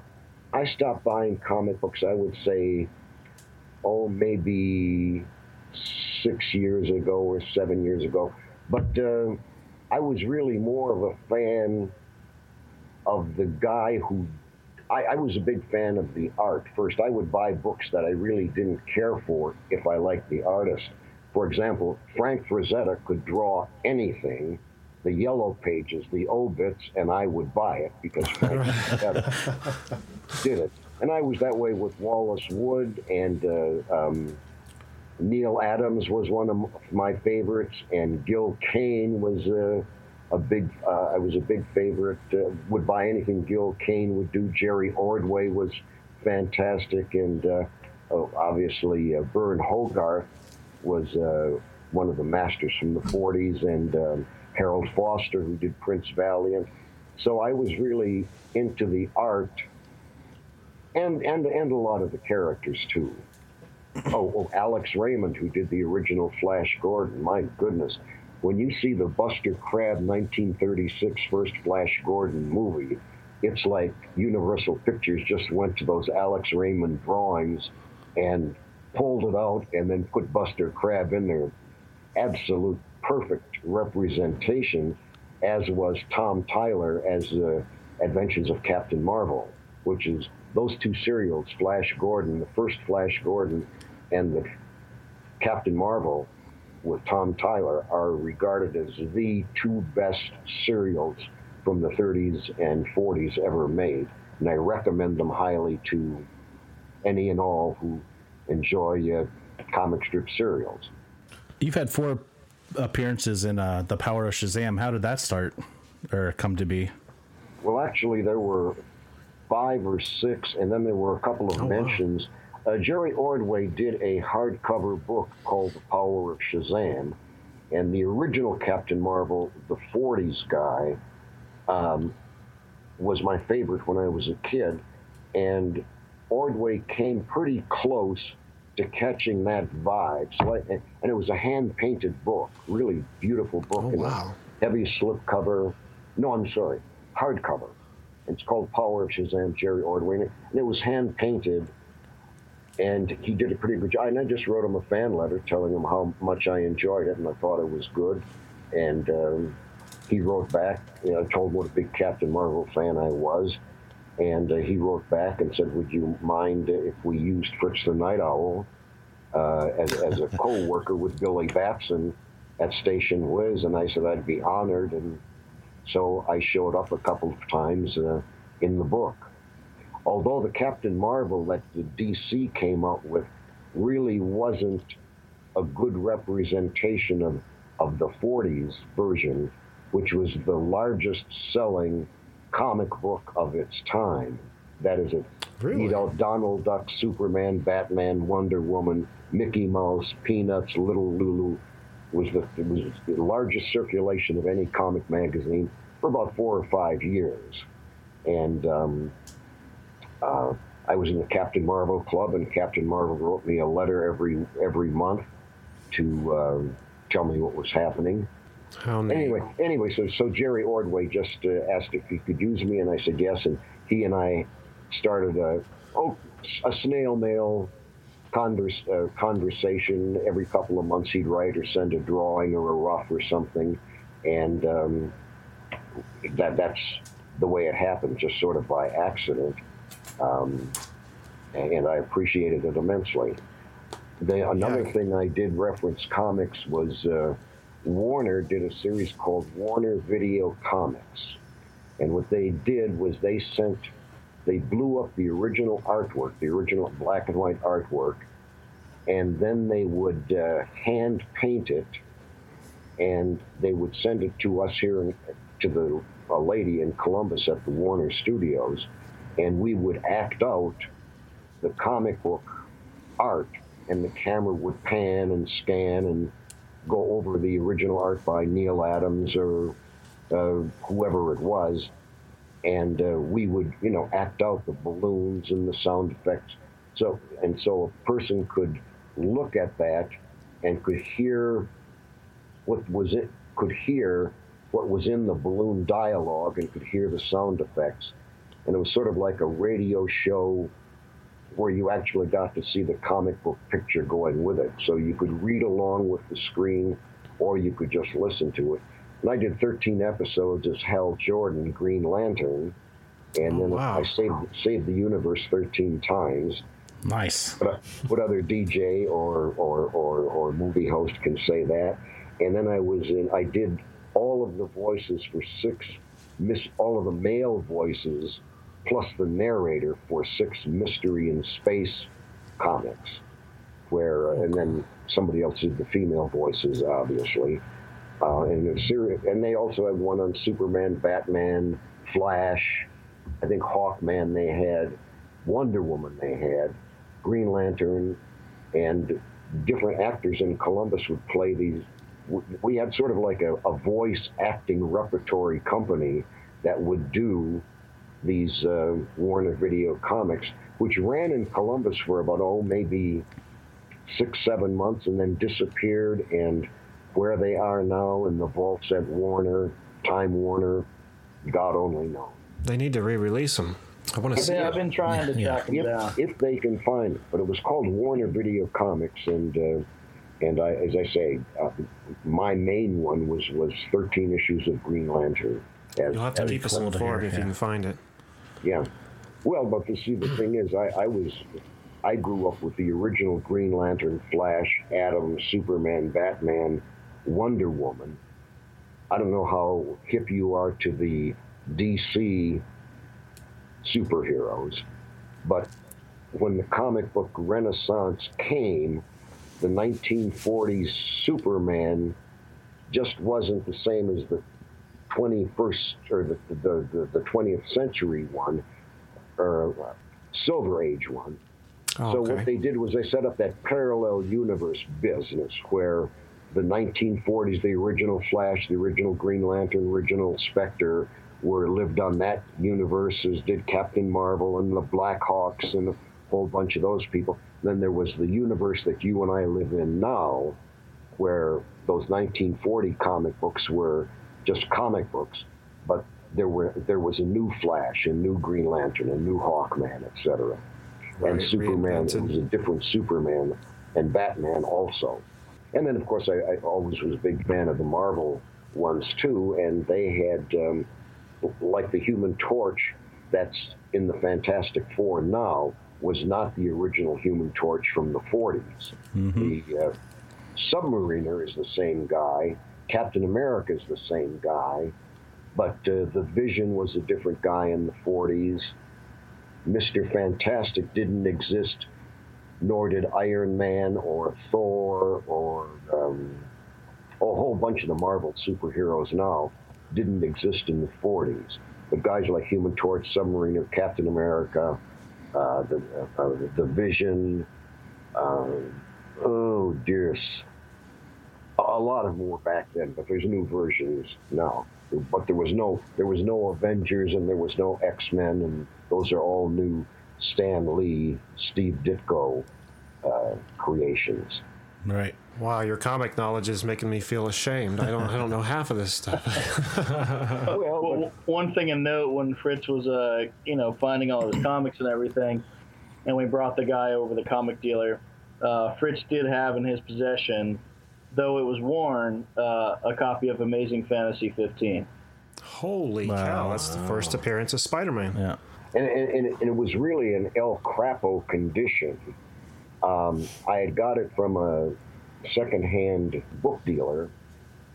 I stopped buying comic books, I would say, oh, maybe six years ago or seven years ago. But uh, I was really more of a fan of the guy who. I, I was a big fan of the art. First, I would buy books that I really didn't care for if I liked the artist. For example, Frank Frazetta could draw anything, the yellow pages, the obits, and I would buy it because Frank did it. And I was that way with Wallace Wood and uh, um, Neal Adams was one of my favorites, and Gil Kane was uh, a big. Uh, I was a big favorite. Uh, would buy anything Gil Kane would do. Jerry Ordway was fantastic, and uh, oh, obviously Burne Hogarth was uh, one of the masters from the '40s, and um, Harold Foster, who did Prince Valiant. So I was really into the art, and and and a lot of the characters too. Oh, oh, Alex Raymond, who did the original Flash Gordon. My goodness. When you see the Buster Crabbe 1936 first Flash Gordon movie, it's like Universal Pictures just went to those Alex Raymond drawings and pulled it out and then put Buster Crabbe in there. Absolute perfect representation, as was Tom Tyler as the Adventures of Captain Marvel, which is those two serials, Flash Gordon, the first Flash Gordon, and the Captain Marvel with Tom Tyler are regarded as the two best serials from the 30s and 40s ever made. And I recommend them highly to any and all who enjoy uh, comic strip serials. You've had four appearances in uh, The Power of Shazam. How did that start or come to be? Well, actually, there were five or six, and then there were a couple of mentions. Uh, Jerry Ordway did a hardcover book called The Power of Shazam, and the original Captain Marvel, the 40s guy, um, was my favorite when I was a kid, and Ordway came pretty close to catching that vibe. So I, and it was a hand painted book, really beautiful book, Oh, wow. a heavy slipcover. No, I'm sorry, hardcover. It's called Power of Shazam, Jerry Ordway, and it, was hand painted. And he did a pretty good job. And I just wrote him a fan letter telling him how much I enjoyed it and I thought it was good. And um, he wrote back, you know, told him what a big Captain Marvel fan I was. and uh, he wrote back and said, "Would you mind if we used Fritz the Nite Owl uh, as, as a co-worker with Billy Batson at Station Whiz?" And I said, "I'd be honored." And so I showed up a couple of times uh, in the book. Although the Captain Marvel that the DC came up with really wasn't a good representation of, of the 40s version, which was the largest selling comic book of its time. That is it. Really? You know, Donald Duck, Superman, Batman, Wonder Woman, Mickey Mouse, Peanuts, Little Lulu was the was the largest circulation of any comic magazine for about four or five years, and um, uh, I was in the Captain Marvel club, and Captain Marvel wrote me a letter every every month to uh, tell me what was happening. How neat. Anyway, anyway, so so Jerry Ordway just uh, asked if he could use me, and I said yes, and he and I started a oh a snail mail converse, uh, conversation every couple of months. He'd write or send a drawing or a rough or something, and um, that that's the way it happened, just sort of by accident. Um, and I appreciated it immensely. The, another Yeah. thing I did reference comics was uh, Warner did a series called Warner Video Comics. And what they did was they sent, they blew up the original artwork, the original black and white artwork, and then they would uh, hand paint it and they would send it to us here in, to the a lady in Columbus at the Warner Studios, and we would act out the comic book art, and the camera would pan and scan and go over the original art by Neal Adams or uh, whoever it was, and uh, we would, you know, act out the balloons and the sound effects. So and so a person could look at that and could hear what was it could hear what was in the balloon dialogue and could hear the sound effects and it was sort of like a radio show where you actually got to see the comic book picture going with it so you could read along with the screen or you could just listen to it and i did 13 episodes as hal jordan green lantern and Oh, then wow. i saved saved the universe 13 times Nice. what, uh, what other DJ or, or, or, or movie host can say that? And then I was in, I did all of the voices for six, miss, all of the male voices, plus the narrator for six Mystery in Space comics, where, uh, and then somebody else did the female voices, obviously. Uh, and serious, and they also had one on Superman, Batman, Flash, I think Hawkman they had, Wonder Woman they had, Green Lantern, and different actors in Columbus would play these. We had sort of like a, a voice acting repertory company that would do these uh, Warner Video comics, which ran in Columbus for about, oh, maybe six, seven months and then disappeared. And where they are now in the vaults at Warner, Time Warner, God only knows. They need to re-release them. I want to see Yeah, I've been trying to Yeah. track them down. if, if they can find it. But it was called Warner Video Comics, and uh, and I, as I say, uh, my main one was was 13 issues of Green Lantern. As, You'll have to keep us informed if you can find it. yeah. Well, but you see, the thing is, I, I was I grew up with the original Green Lantern, Flash, Atom, Superman, Batman, Wonder Woman. I don't know how hip you are to the DC superheroes, but when the comic book renaissance came, the 1940s Superman just wasn't the same as the 21st or the the, the, the 20th century one or uh, Silver Age one. Oh, So okay. what they did was they set up that parallel universe business where the 1940s, the original Flash, the original Green Lantern, original Spectre were lived on that universe as did Captain Marvel and the Black Hawks and a whole bunch of those people. Then there was the universe that you and I live in now, where those 1940 comic books were just comic books, but there were there was a new Flash, a new Green Lantern, a new Hawkman, etc and Superman it was a different Superman, and Batman also. And then, of course, I, I always was a big fan of the Marvel ones too, and they had um, like the Human Torch. That's in the Fantastic Four now was not the original Human Torch from the 40s. Mm-hmm. The uh, Submariner is the same guy. Captain America is the same guy, but uh, the Vision was a different guy in the 40s. Mr. Fantastic didn't exist, nor did Iron Man or Thor or um, a whole bunch of the Marvel superheroes now didn't exist in the 40s. But guys like Human Torch, Submariner, Captain America, uh, the, uh, the Vision, um, oh dear, a lot of more back then. But there's new versions now. But there was no there was no Avengers and there was no X Men and those are all new Stan Lee, Steve Ditko uh, creations. Right. Wow, your comic knowledge is making me feel ashamed. I don't I don't know half of this stuff. well, well, one thing to note when Fritz was uh, you know, finding all his comics and everything, and we brought the guy over the comic dealer, uh, Fritz did have in his possession, though it was worn, uh, a copy of Amazing Fantasy 15. Holy wow. cow! That's the first appearance of Spider-Man. Yeah. And, and, and, it was really an El Crapo condition. Um, I had got it from a secondhand book dealer,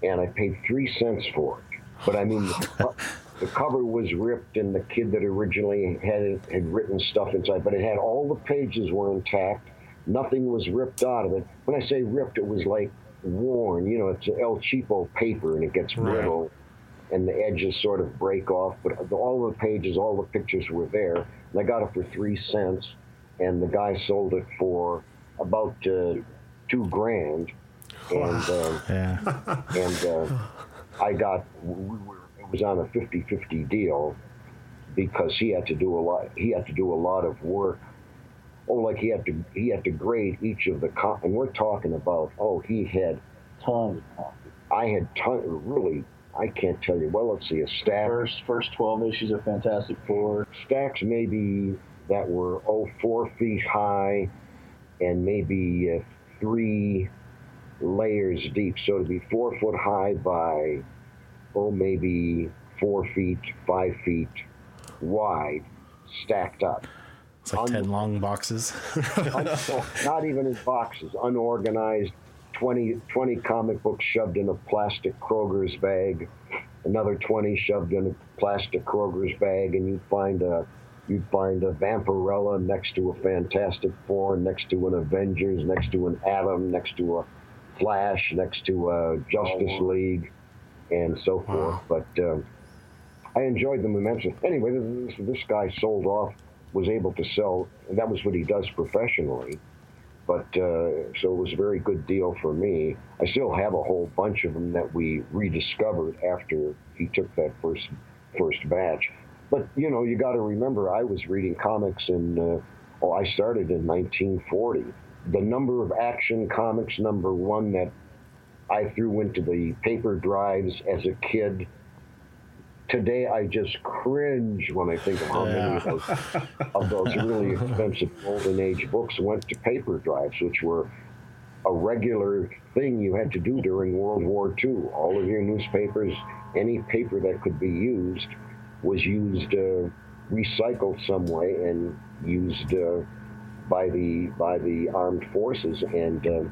and I paid three cents for it. But I mean, the, the cover was ripped, and the kid that originally had it had written stuff inside, but it had all the pages were intact. Nothing was ripped out of it. When I say ripped, it was like worn. You know, it's El Cheapo paper, and it gets brittle, right. and the edges sort of break off. But all the pages, all the pictures were there, and I got it for three cents, and the guy sold it for about uh, two grand, and uh, yeah. and uh, I got we were, it was on a 50-50 deal because he had to do a lot. He had to do a lot of work. Oh, like he had to he had to grade each of the co- and we're talking about oh he had tons. I had ton really I can't tell you. Well, let's see a stack. First first twelve issues of Fantastic Four stacks maybe that were oh four feet high and maybe uh, three layers deep. So to be four foot high by, oh, maybe four feet, five feet wide, stacked up. It's like Un- 10 long boxes. un- not even in boxes, unorganized. 20, 20 comic books shoved in a plastic Kroger's bag, another 20 shoved in a plastic Kroger's bag, and you'd find a You'd find a Vampirella next to a Fantastic Four, next to an Avengers, next to an Atom, next to a Flash, next to a Justice oh. League, and so forth. But um, I enjoyed them immensely. Anyway, this, this guy sold off, was able to sell, and that was what he does professionally. But uh, so it was a very good deal for me. I still have a whole bunch of them that we rediscovered after he took that first first batch. But you know, you got to remember, I was reading comics in. Uh, oh, I started in 1940. The number of action comics, number one, that I threw into the paper drives as a kid. Today, I just cringe when I think of how many of those, of those really expensive golden age books went to paper drives, which were a regular thing you had to do during World War II. All of your newspapers, any paper that could be used, was used, uh, recycled some way, and used uh, by the by the armed forces. And uh,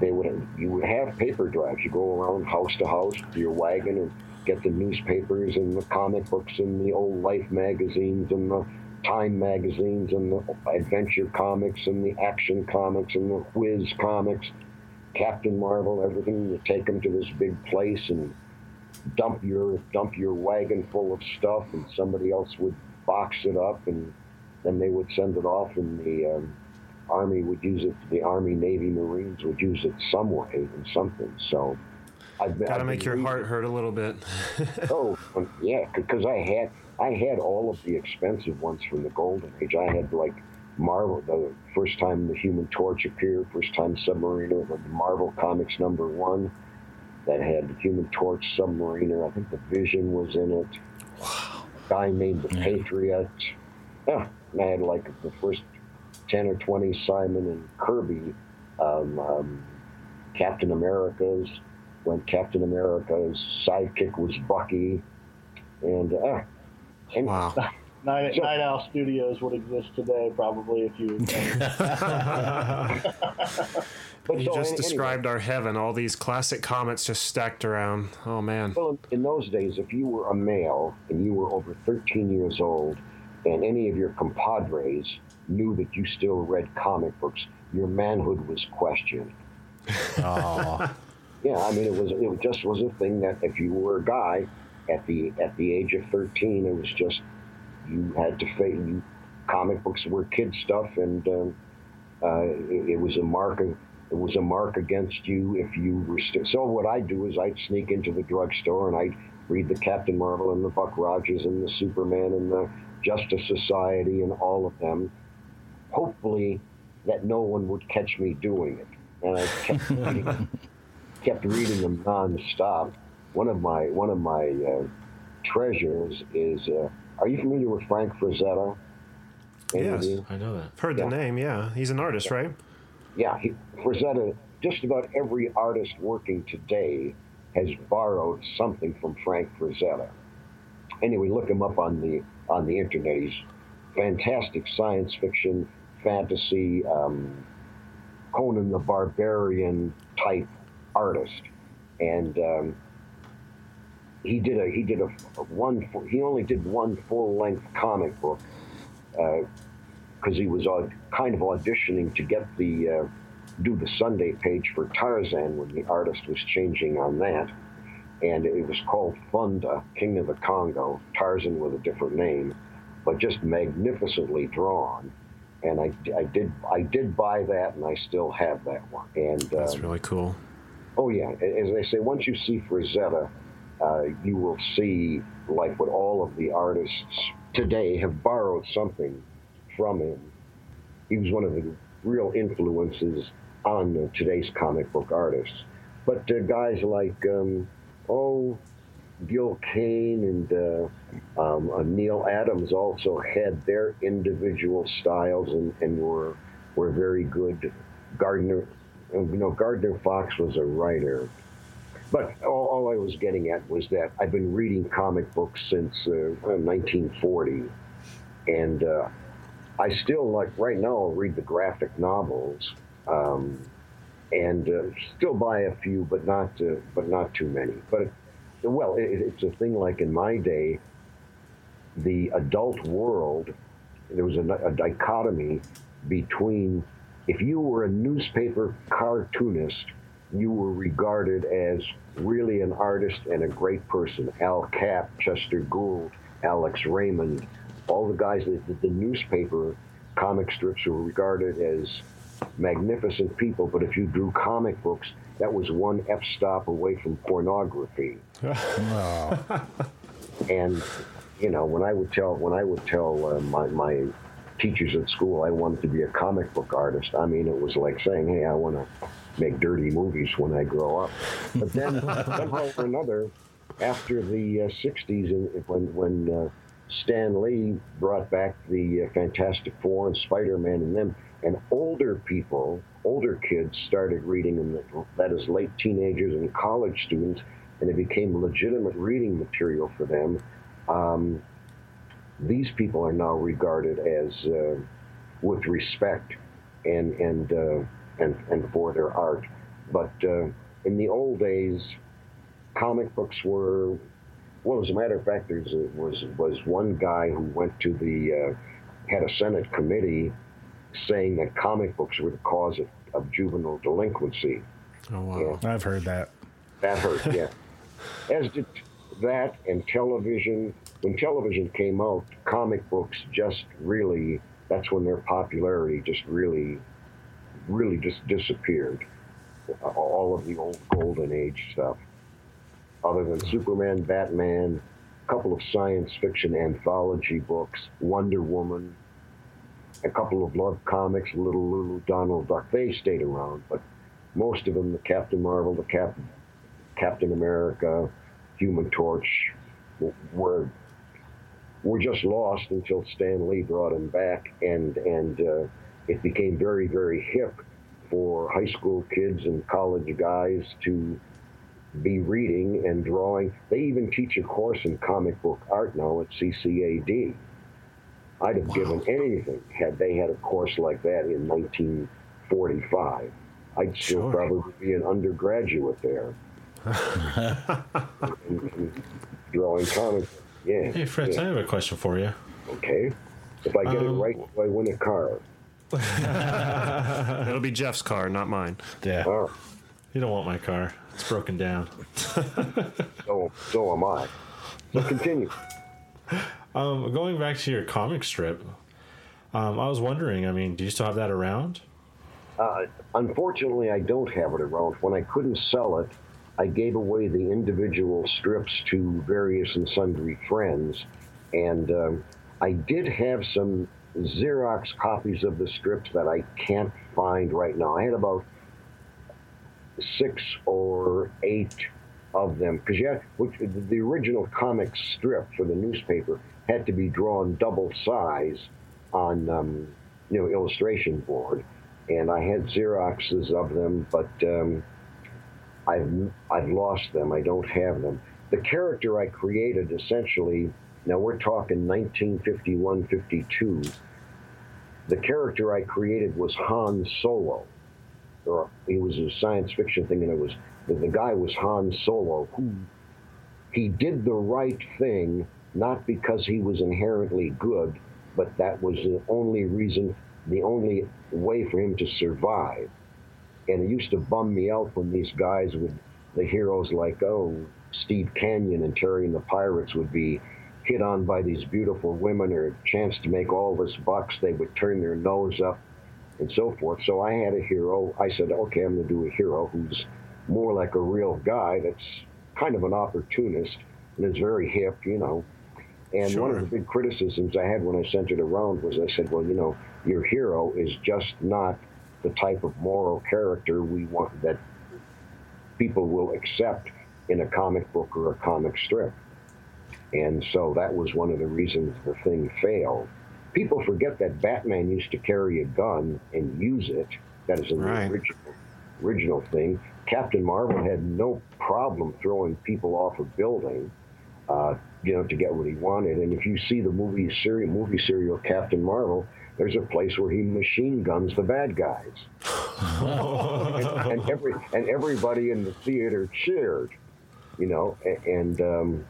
they would you would have paper drives. You go around house to house with your wagon and get the newspapers and the comic books and the old Life magazines and the Time magazines and the adventure comics and the action comics and the whiz comics, Captain Marvel, everything. You take them to this big place and dump your dump your wagon full of stuff, and somebody else would box it up, and then they would send it off, and the um, army would use it. The army, navy, marines would use it some way in something. So. I've, Gotta I've make your heart hurt a little bit. oh, um, yeah, because I had I had all of the expensive ones from the Golden Age. I had like Marvel, the first time the Human Torch appeared, first time Submariner, Marvel Comics number one that had Human Torch, Submariner. I think the Vision was in it. Wow. Guy named the Patriot. Yeah, and I had like the first ten or twenty Simon and Kirby um, um, Captain Americas. When Captain America's sidekick was Bucky, and uh, and wow. Night, so, Night Owl Studios would exist today, probably, if you. you so, just described anyway. our heaven. All these classic comics just stacked around. Oh man. Well, in those days, if you were a male and you were over 13 years old, and any of your compadres knew that you still read comic books, your manhood was questioned. Oh. yeah, I mean, it was it just was a thing that if you were a guy at the at the age of 13, it was just you had to face. You, comic books were kid stuff, and um, uh, it, it, was a mark. Of, it was a mark against you if you were. St- so what I'd do is I'd sneak into the drugstore and I'd read the Captain Marvel and the Buck Rogers and the Superman and the Justice Society and all of them. Hopefully, that no one would catch me doing it, and I kept reading, kept reading them nonstop. One of my one of my uh, treasures is. Uh, are you familiar with Frank Frazetta? yes, I know that. I've heard yeah. the name. Yeah, he's an artist, yeah. right? Yeah, he, Frazetta. Just about every artist working today has borrowed something from Frank Frazetta. Anyway, look him up on the on the internet. He's fantastic science fiction, fantasy, um, Conan the Barbarian type artist, and um, he did a he did a, one he only did one full length comic book because uh, he was uh, kind of auditioning to get the uh, do the Sunday page for Tarzan when the artist was changing on that, and it was called Thun'da, King of the Congo, Tarzan with a different name, but just magnificently drawn. And I, I did I did buy that, and I still have that one. And that's um, really cool. Oh yeah, as they say, once you see Frazetta uh, you will see like what all of the artists today have borrowed something from him. He was one of the real influences on uh, today's comic book artists. But uh, guys like, um, oh, Gil Kane and uh, um, uh, Neal Adams also had their individual styles and, and were were very good. Gardner, you know, Gardner Fox was a writer. But all, all, I was getting at was that I've been reading comic books since uh, 1940, and uh, I still like right now. Read the graphic novels, um, and uh, still buy a few, but not uh, but not too many. But well, it, it's a thing like in my day, the adult world. There was a, a dichotomy between if you were a newspaper cartoonist you were regarded as really an artist and a great person. Al Capp, Chester Gould, Alex Raymond, all the guys that did the newspaper comic strips were regarded as magnificent people. But if you drew comic books, that was one F stop away from pornography. and you know, when I would tell when I would tell uh, my my teachers at school I wanted to be a comic book artist, I mean, it was like saying, "Hey, I want to." make dirty movies when I grow up. But then somehow or another, after the uh, 60s, and when when uh, Stan Lee brought back the uh, Fantastic Four and Spider-Man and them, and older people, older kids started reading them. That is, late teenagers and college students, and it became legitimate reading material for them. Um, these people are now regarded as uh, with respect and and uh, and, and for their art. But uh, in the old days, comic books were, well, as a matter of fact, there was, was one guy who went to the, uh, had a Senate committee saying that comic books were the cause of, of juvenile delinquency. Oh, wow. Yeah. I've heard that. That hurt, yeah. As did that and television. When television came out, comic books just really, that's when their popularity just really really just disappeared. All of the old golden age stuff, other than Superman, Batman, a couple of science fiction anthology books, Wonder Woman, a couple of love comics, Little Lulu, Donald Duck. They stayed around, but most of them, the Captain Marvel, the Cap, Captain America, Human Torch, were were just lost until Stan Lee brought them back, and and uh, it became very, very hip for high school kids and college guys to be reading and drawing. They even teach a course in comic book art now at CCAD. I'd have given anything had they had a course like that in 1945. I'd still sure. probably be an undergraduate there. drawing comics. Yeah. Hey, Fritz, yeah. I have a question for you. Okay. If I get um, it right, do I win a car. It'll be Jeff's car, not mine. Yeah. Oh. You don't want my car. It's broken down. so, so am I. So continue. Um, going back to your comic strip, um, I was wondering. I mean, do you still have that around? Uh, unfortunately, I don't have it around. When I couldn't sell it, I gave away the individual strips to various and sundry friends, and um, I did have some Xerox copies of the strips that I can't find right now. I had about six or eight of them because yeah, which, the original comic strip for the newspaper had to be drawn double size on um, you know illustration board, and I had Xeroxes of them, but um, I've I've lost them. I don't have them. The character I created essentially. Now we're talking 1951, 52. The character I created was Han Solo. Or he was a science fiction thing, and it was the guy was Han Solo, he did the right thing not because he was inherently good, but that was the only reason, the only way for him to survive. And it used to bum me out when these guys would, the heroes like, oh, Steve Canyon and Terry and the Pirates would be hit on by these beautiful women or a chance to make all this bucks, they would turn their nose up and so forth. So I had a hero. I said, okay, I'm going to do a hero who's more like a real guy that's kind of an opportunist and is very hip, you know. And sure. one of the big criticisms I had when I sent it around was I said, well, you know, your hero is just not the type of moral character we want that people will accept in a comic book or a comic strip. And so that was one of the reasons the thing failed. People forget that Batman used to carry a gun and use it. That is in right. the original, original thing. Captain Marvel had no problem throwing people off a building, uh, you know, to get what he wanted. And if you see the movie serial movie serial Captain Marvel, there's a place where he machine guns the bad guys, and, and, every and everybody in the theater cheered, you know. And um,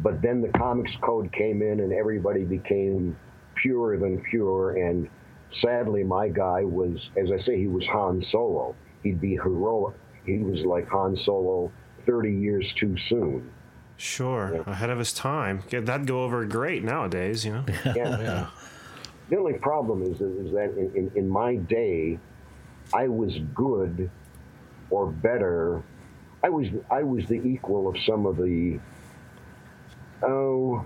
but then the comics code came in, and everybody became purer than pure. And sadly, my guy was, as I say, he was Han Solo. He'd be heroic he was like Han Solo 30 years too soon. Sure, yeah. ahead of his time. That'd go over great nowadays, you know. Yeah. yeah. The only problem is is that in, in, in my day, I was good or better. I was I was the equal of some of the oh,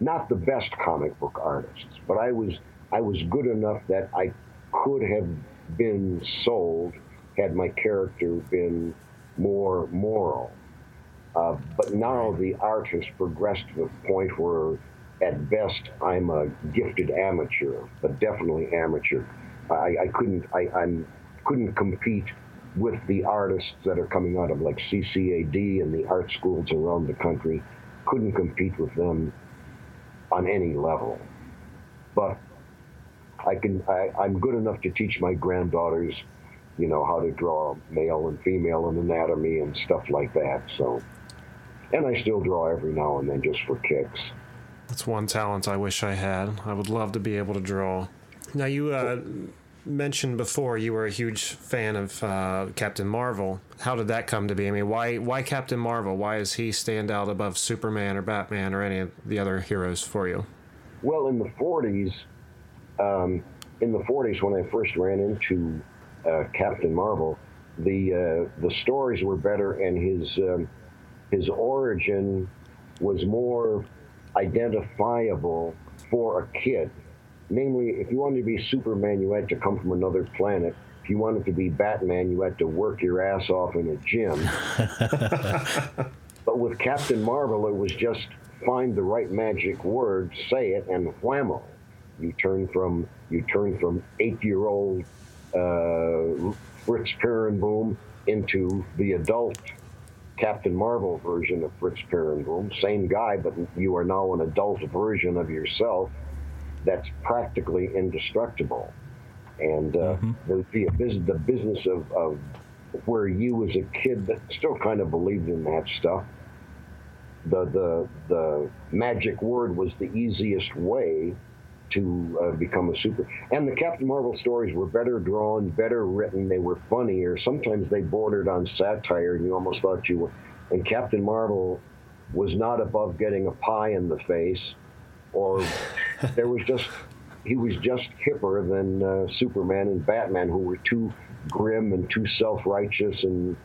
not the best comic book artists, but I was I was good enough that I could have been sold had my character been more moral. Uh, but now the art has progressed to the point where, at best, I'm a gifted amateur, but definitely amateur. I, I couldn't I I'm, couldn't compete with the artists that are coming out of like CCAD and the art schools around the country. Couldn't compete with them on any level. But I can I, I'm good enough to teach my granddaughters you know, how to draw male and female and anatomy and stuff like that. So, and I still draw every now and then just for kicks. That's one talent I wish I had. I would love to be able to draw. Now, you uh, mentioned before you were a huge fan of uh, Captain Marvel. How did that come to be? I mean, why why Captain Marvel? Why does he stand out above Superman or Batman or any of the other heroes for you? Well, in the 40s, um, in the 40s when I first ran into uh, Captain Marvel, the uh, the stories were better, and his um, his origin was more identifiable for a kid. Namely, if you wanted to be Superman, you had to come from another planet. If you wanted to be Batman, you had to work your ass off in a gym. but with Captain Marvel, it was just find the right magic word, say it, and whammo. You turn from you turn from eight year old uh, Fritz Peerenboom into the adult Captain Marvel version of Fritz Peerenboom. Same guy, but you are now an adult version of yourself. That's practically indestructible. And uh, mm-hmm. the, the, the business of, of where you as a kid that still kind of believed in that stuff, the, the, the magic word was the easiest way to uh, become a super. And the Captain Marvel stories were better drawn, better written. They were funnier. Sometimes they bordered on satire, and you almost thought you were. And Captain Marvel was not above getting a pie in the face, or there was just he was just hipper than uh, Superman and Batman, who were too grim and too self-righteous and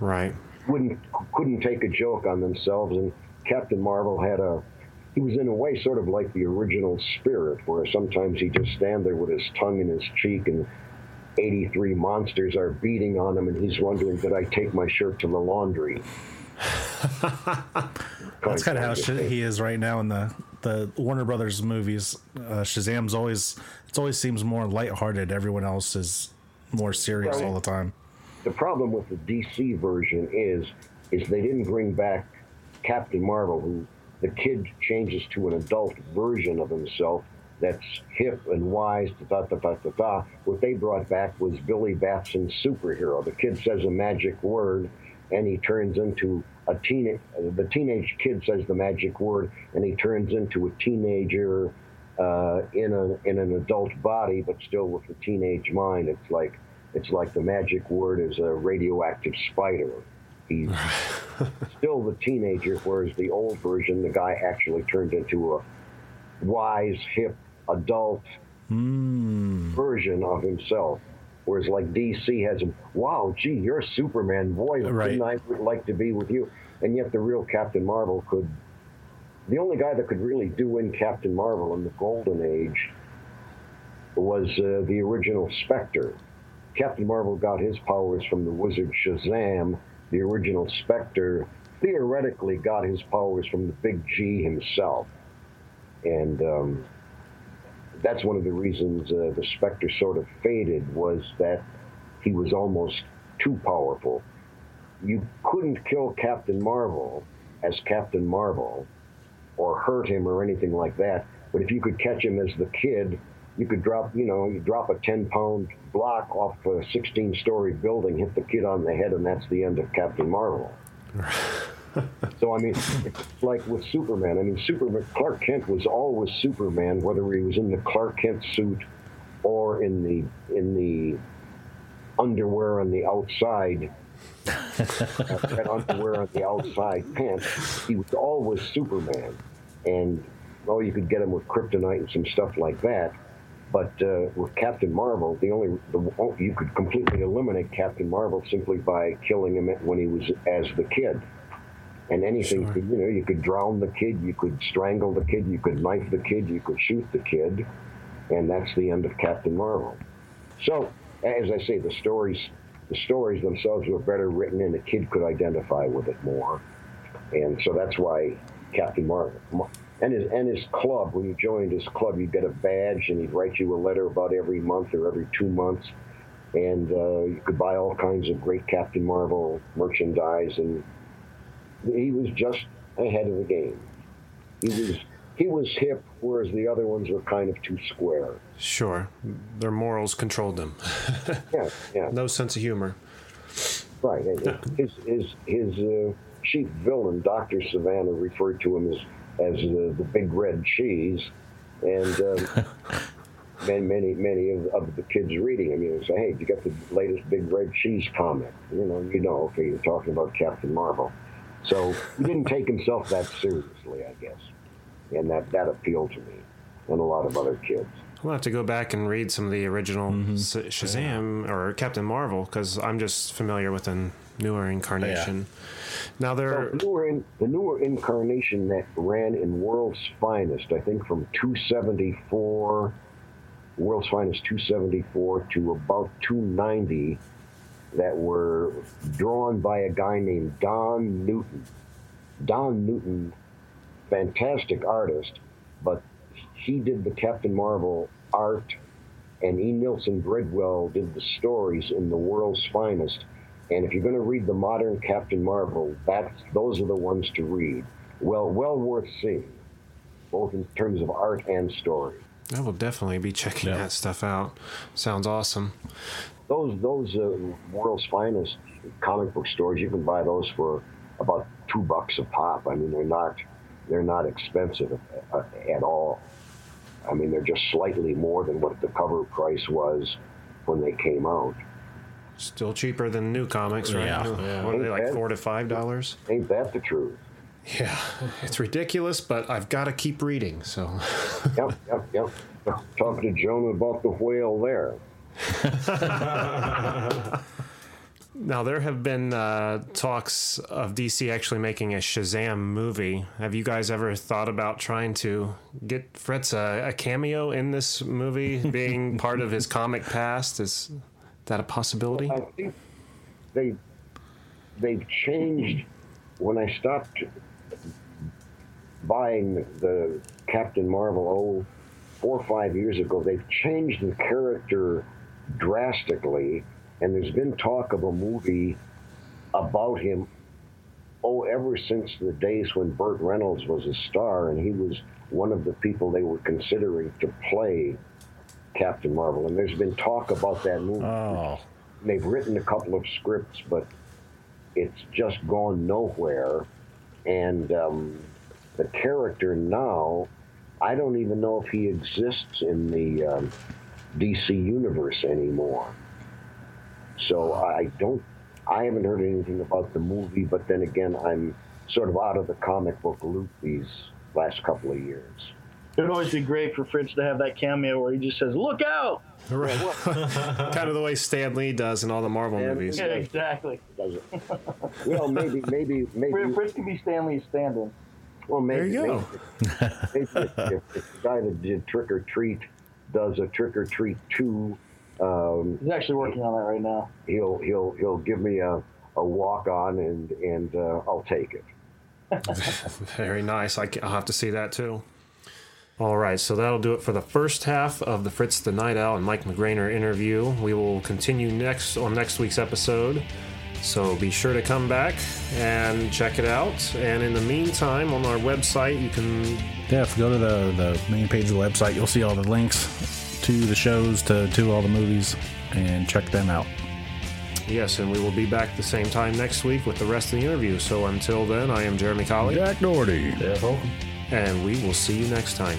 right wouldn't couldn't take a joke on themselves. And Captain Marvel had a he was in a way sort of like the original spirit, where sometimes he just stand there with his tongue in his cheek and 83 monsters are beating on him, and he's wondering, did I take my shirt to the laundry? That's kind of how he is right now in the the Warner Brothers movies. Uh, Shazam's always it always seems more lighthearted. Everyone else is more serious all the time. The problem with the DC version is is they didn't bring back Captain Marvel, who the kid changes to an adult version of himself that's hip and wise, da da da da da. What they brought back was Billy Batson's superhero. The kid says a magic word, and he turns into a teen. The teenage kid says the magic word, and he turns into a teenager uh, in a in an adult body, but still with a teenage mind. It's like it's like the magic word is a radioactive spider. He's still the teenager, whereas the old version, the guy actually turned into a wise, hip, adult mm. version of himself. Whereas like DC has him, wow, gee, you're Superman, boy, right. I like to be with you? And yet the real Captain Marvel could, the only guy that could really do in Captain Marvel in the Golden Age was uh, the original Spectre. Captain Marvel got his powers from the wizard Shazam, the original Spectre theoretically got his powers from the Big G himself. And um, that's one of the reasons uh, the Spectre sort of faded was that he was almost too powerful. You couldn't kill Captain Marvel as Captain Marvel or hurt him or anything like that. But if you could catch him as the kid you could drop, you know, you drop a 10 pound block off a 16 story building, hit the kid on the head, and that's the end of Captain Marvel. so, I mean, it's like with Superman. I mean, Superman, Clark Kent was always Superman, whether he was in the Clark Kent suit or in the, in the underwear on the outside. that underwear on the outside pants. He was always Superman. And oh, you could get him with kryptonite and some stuff like that. But uh, with Captain Marvel, the only the, oh, you could completely eliminate Captain Marvel simply by killing him when he was as the kid. And anything, sure. you know, you could drown the kid, you could strangle the kid, you could knife the kid, you could shoot the kid, and that's the end of Captain Marvel. So, as I say, the stories, the stories themselves were better written, and the kid could identify with it more. And so that's why Captain Marvel, and his and his club. When you joined his club, you'd get a badge, and he'd write you a letter about every month or every two months, and uh, you could buy all kinds of great Captain Marvel merchandise. And he was just ahead of the game. He was he was hip, whereas the other ones were kind of too square. Sure, their morals controlled them. yeah, yeah. No sense of humor. Right. His his his uh, chief villain, Doctor Sivana, referred to him as as the, the big red cheese, and um, many many many of, of, the kids reading him, you know, say, "Hey, you got the latest big red cheese comic?" You know, you know, okay, you're talking about Captain Marvel. So he didn't take himself that seriously, I guess, and that that appealed to me and a lot of other kids. We'll have to go back and read some of the original mm-hmm. Shazam yeah. or Captain Marvel because I'm just familiar with an newer incarnation. Yeah. Now there so the, newer in, the newer incarnation that ran in World's Finest, I think from 274, World's Finest 274 to about 290, that were drawn by a guy named Don Newton. Don Newton, fantastic artist, but he did the Captain Marvel art, and E. Nelson Bridwell did the stories in the World's Finest and if you're going to read the modern Captain Marvel, that's those are the ones to read. Well, well worth seeing, both in terms of art and story. I will definitely be checking yeah. that stuff out. Sounds awesome. Those those uh, world's finest comic book stores, you can buy those for about two bucks a pop. I mean, they're not they're not expensive uh, at all. I mean, they're just slightly more than what the cover price was when they came out. Still cheaper than new comics, right? Yeah. yeah. What are they like, four to five dollars? Ain't that the truth? Yeah, it's ridiculous, but I've got to keep reading. So. yep, yep, yep. Talking to Jonah about the whale there. now there have been uh, talks of DC actually making a Shazam movie. Have you guys ever thought about trying to get Fritz a, a cameo in this movie, being part of his comic past? Is that a possibility? I think they they've changed. When I stopped buying the Captain Marvel oh four or five years ago, they've changed the character drastically, and there's been talk of a movie about him. Oh, ever since the days when Burt Reynolds was a star, and he was one of the people they were considering to play Captain Marvel. And there's been talk about that movie. Oh. They've written a couple of scripts, but it's just gone nowhere. And um, the character now, I don't even know if he exists in the um, DC universe anymore. So I don't, I haven't heard anything about the movie, but then again, I'm sort of out of the comic book loop these last couple of years. It'd always be great for Fritz to have that cameo where he just says, "Look out!" Right. kind of the way Stan Lee does in all the Marvel and, movies. Yeah, exactly. well, maybe, maybe, maybe. Fritz could be Stan Lee's stand-in. Well, maybe. There you go. Maybe, maybe if, if, the guy that did Trick or Treat does a Trick or Treat two, um, he's actually working on that right now. He'll he'll he'll give me a, a walk on and and uh, I'll take it. Very nice. I will have to see that too. All right, so that'll do it for the first half of the Fritz the Nite Owl and Mike McGraner interview. We will continue next on next week's episode. So be sure to come back and check it out. And in the meantime, on our website, you can. Yeah, if you go to the, the main page of the website, you'll see all the links to the shows, to, to all the movies, and check them out. Yes, and we will be back the same time next week with the rest of the interview. So until then, I am Jeremy Colley. Jack Doherty. Yeah, welcome and we will see you next time.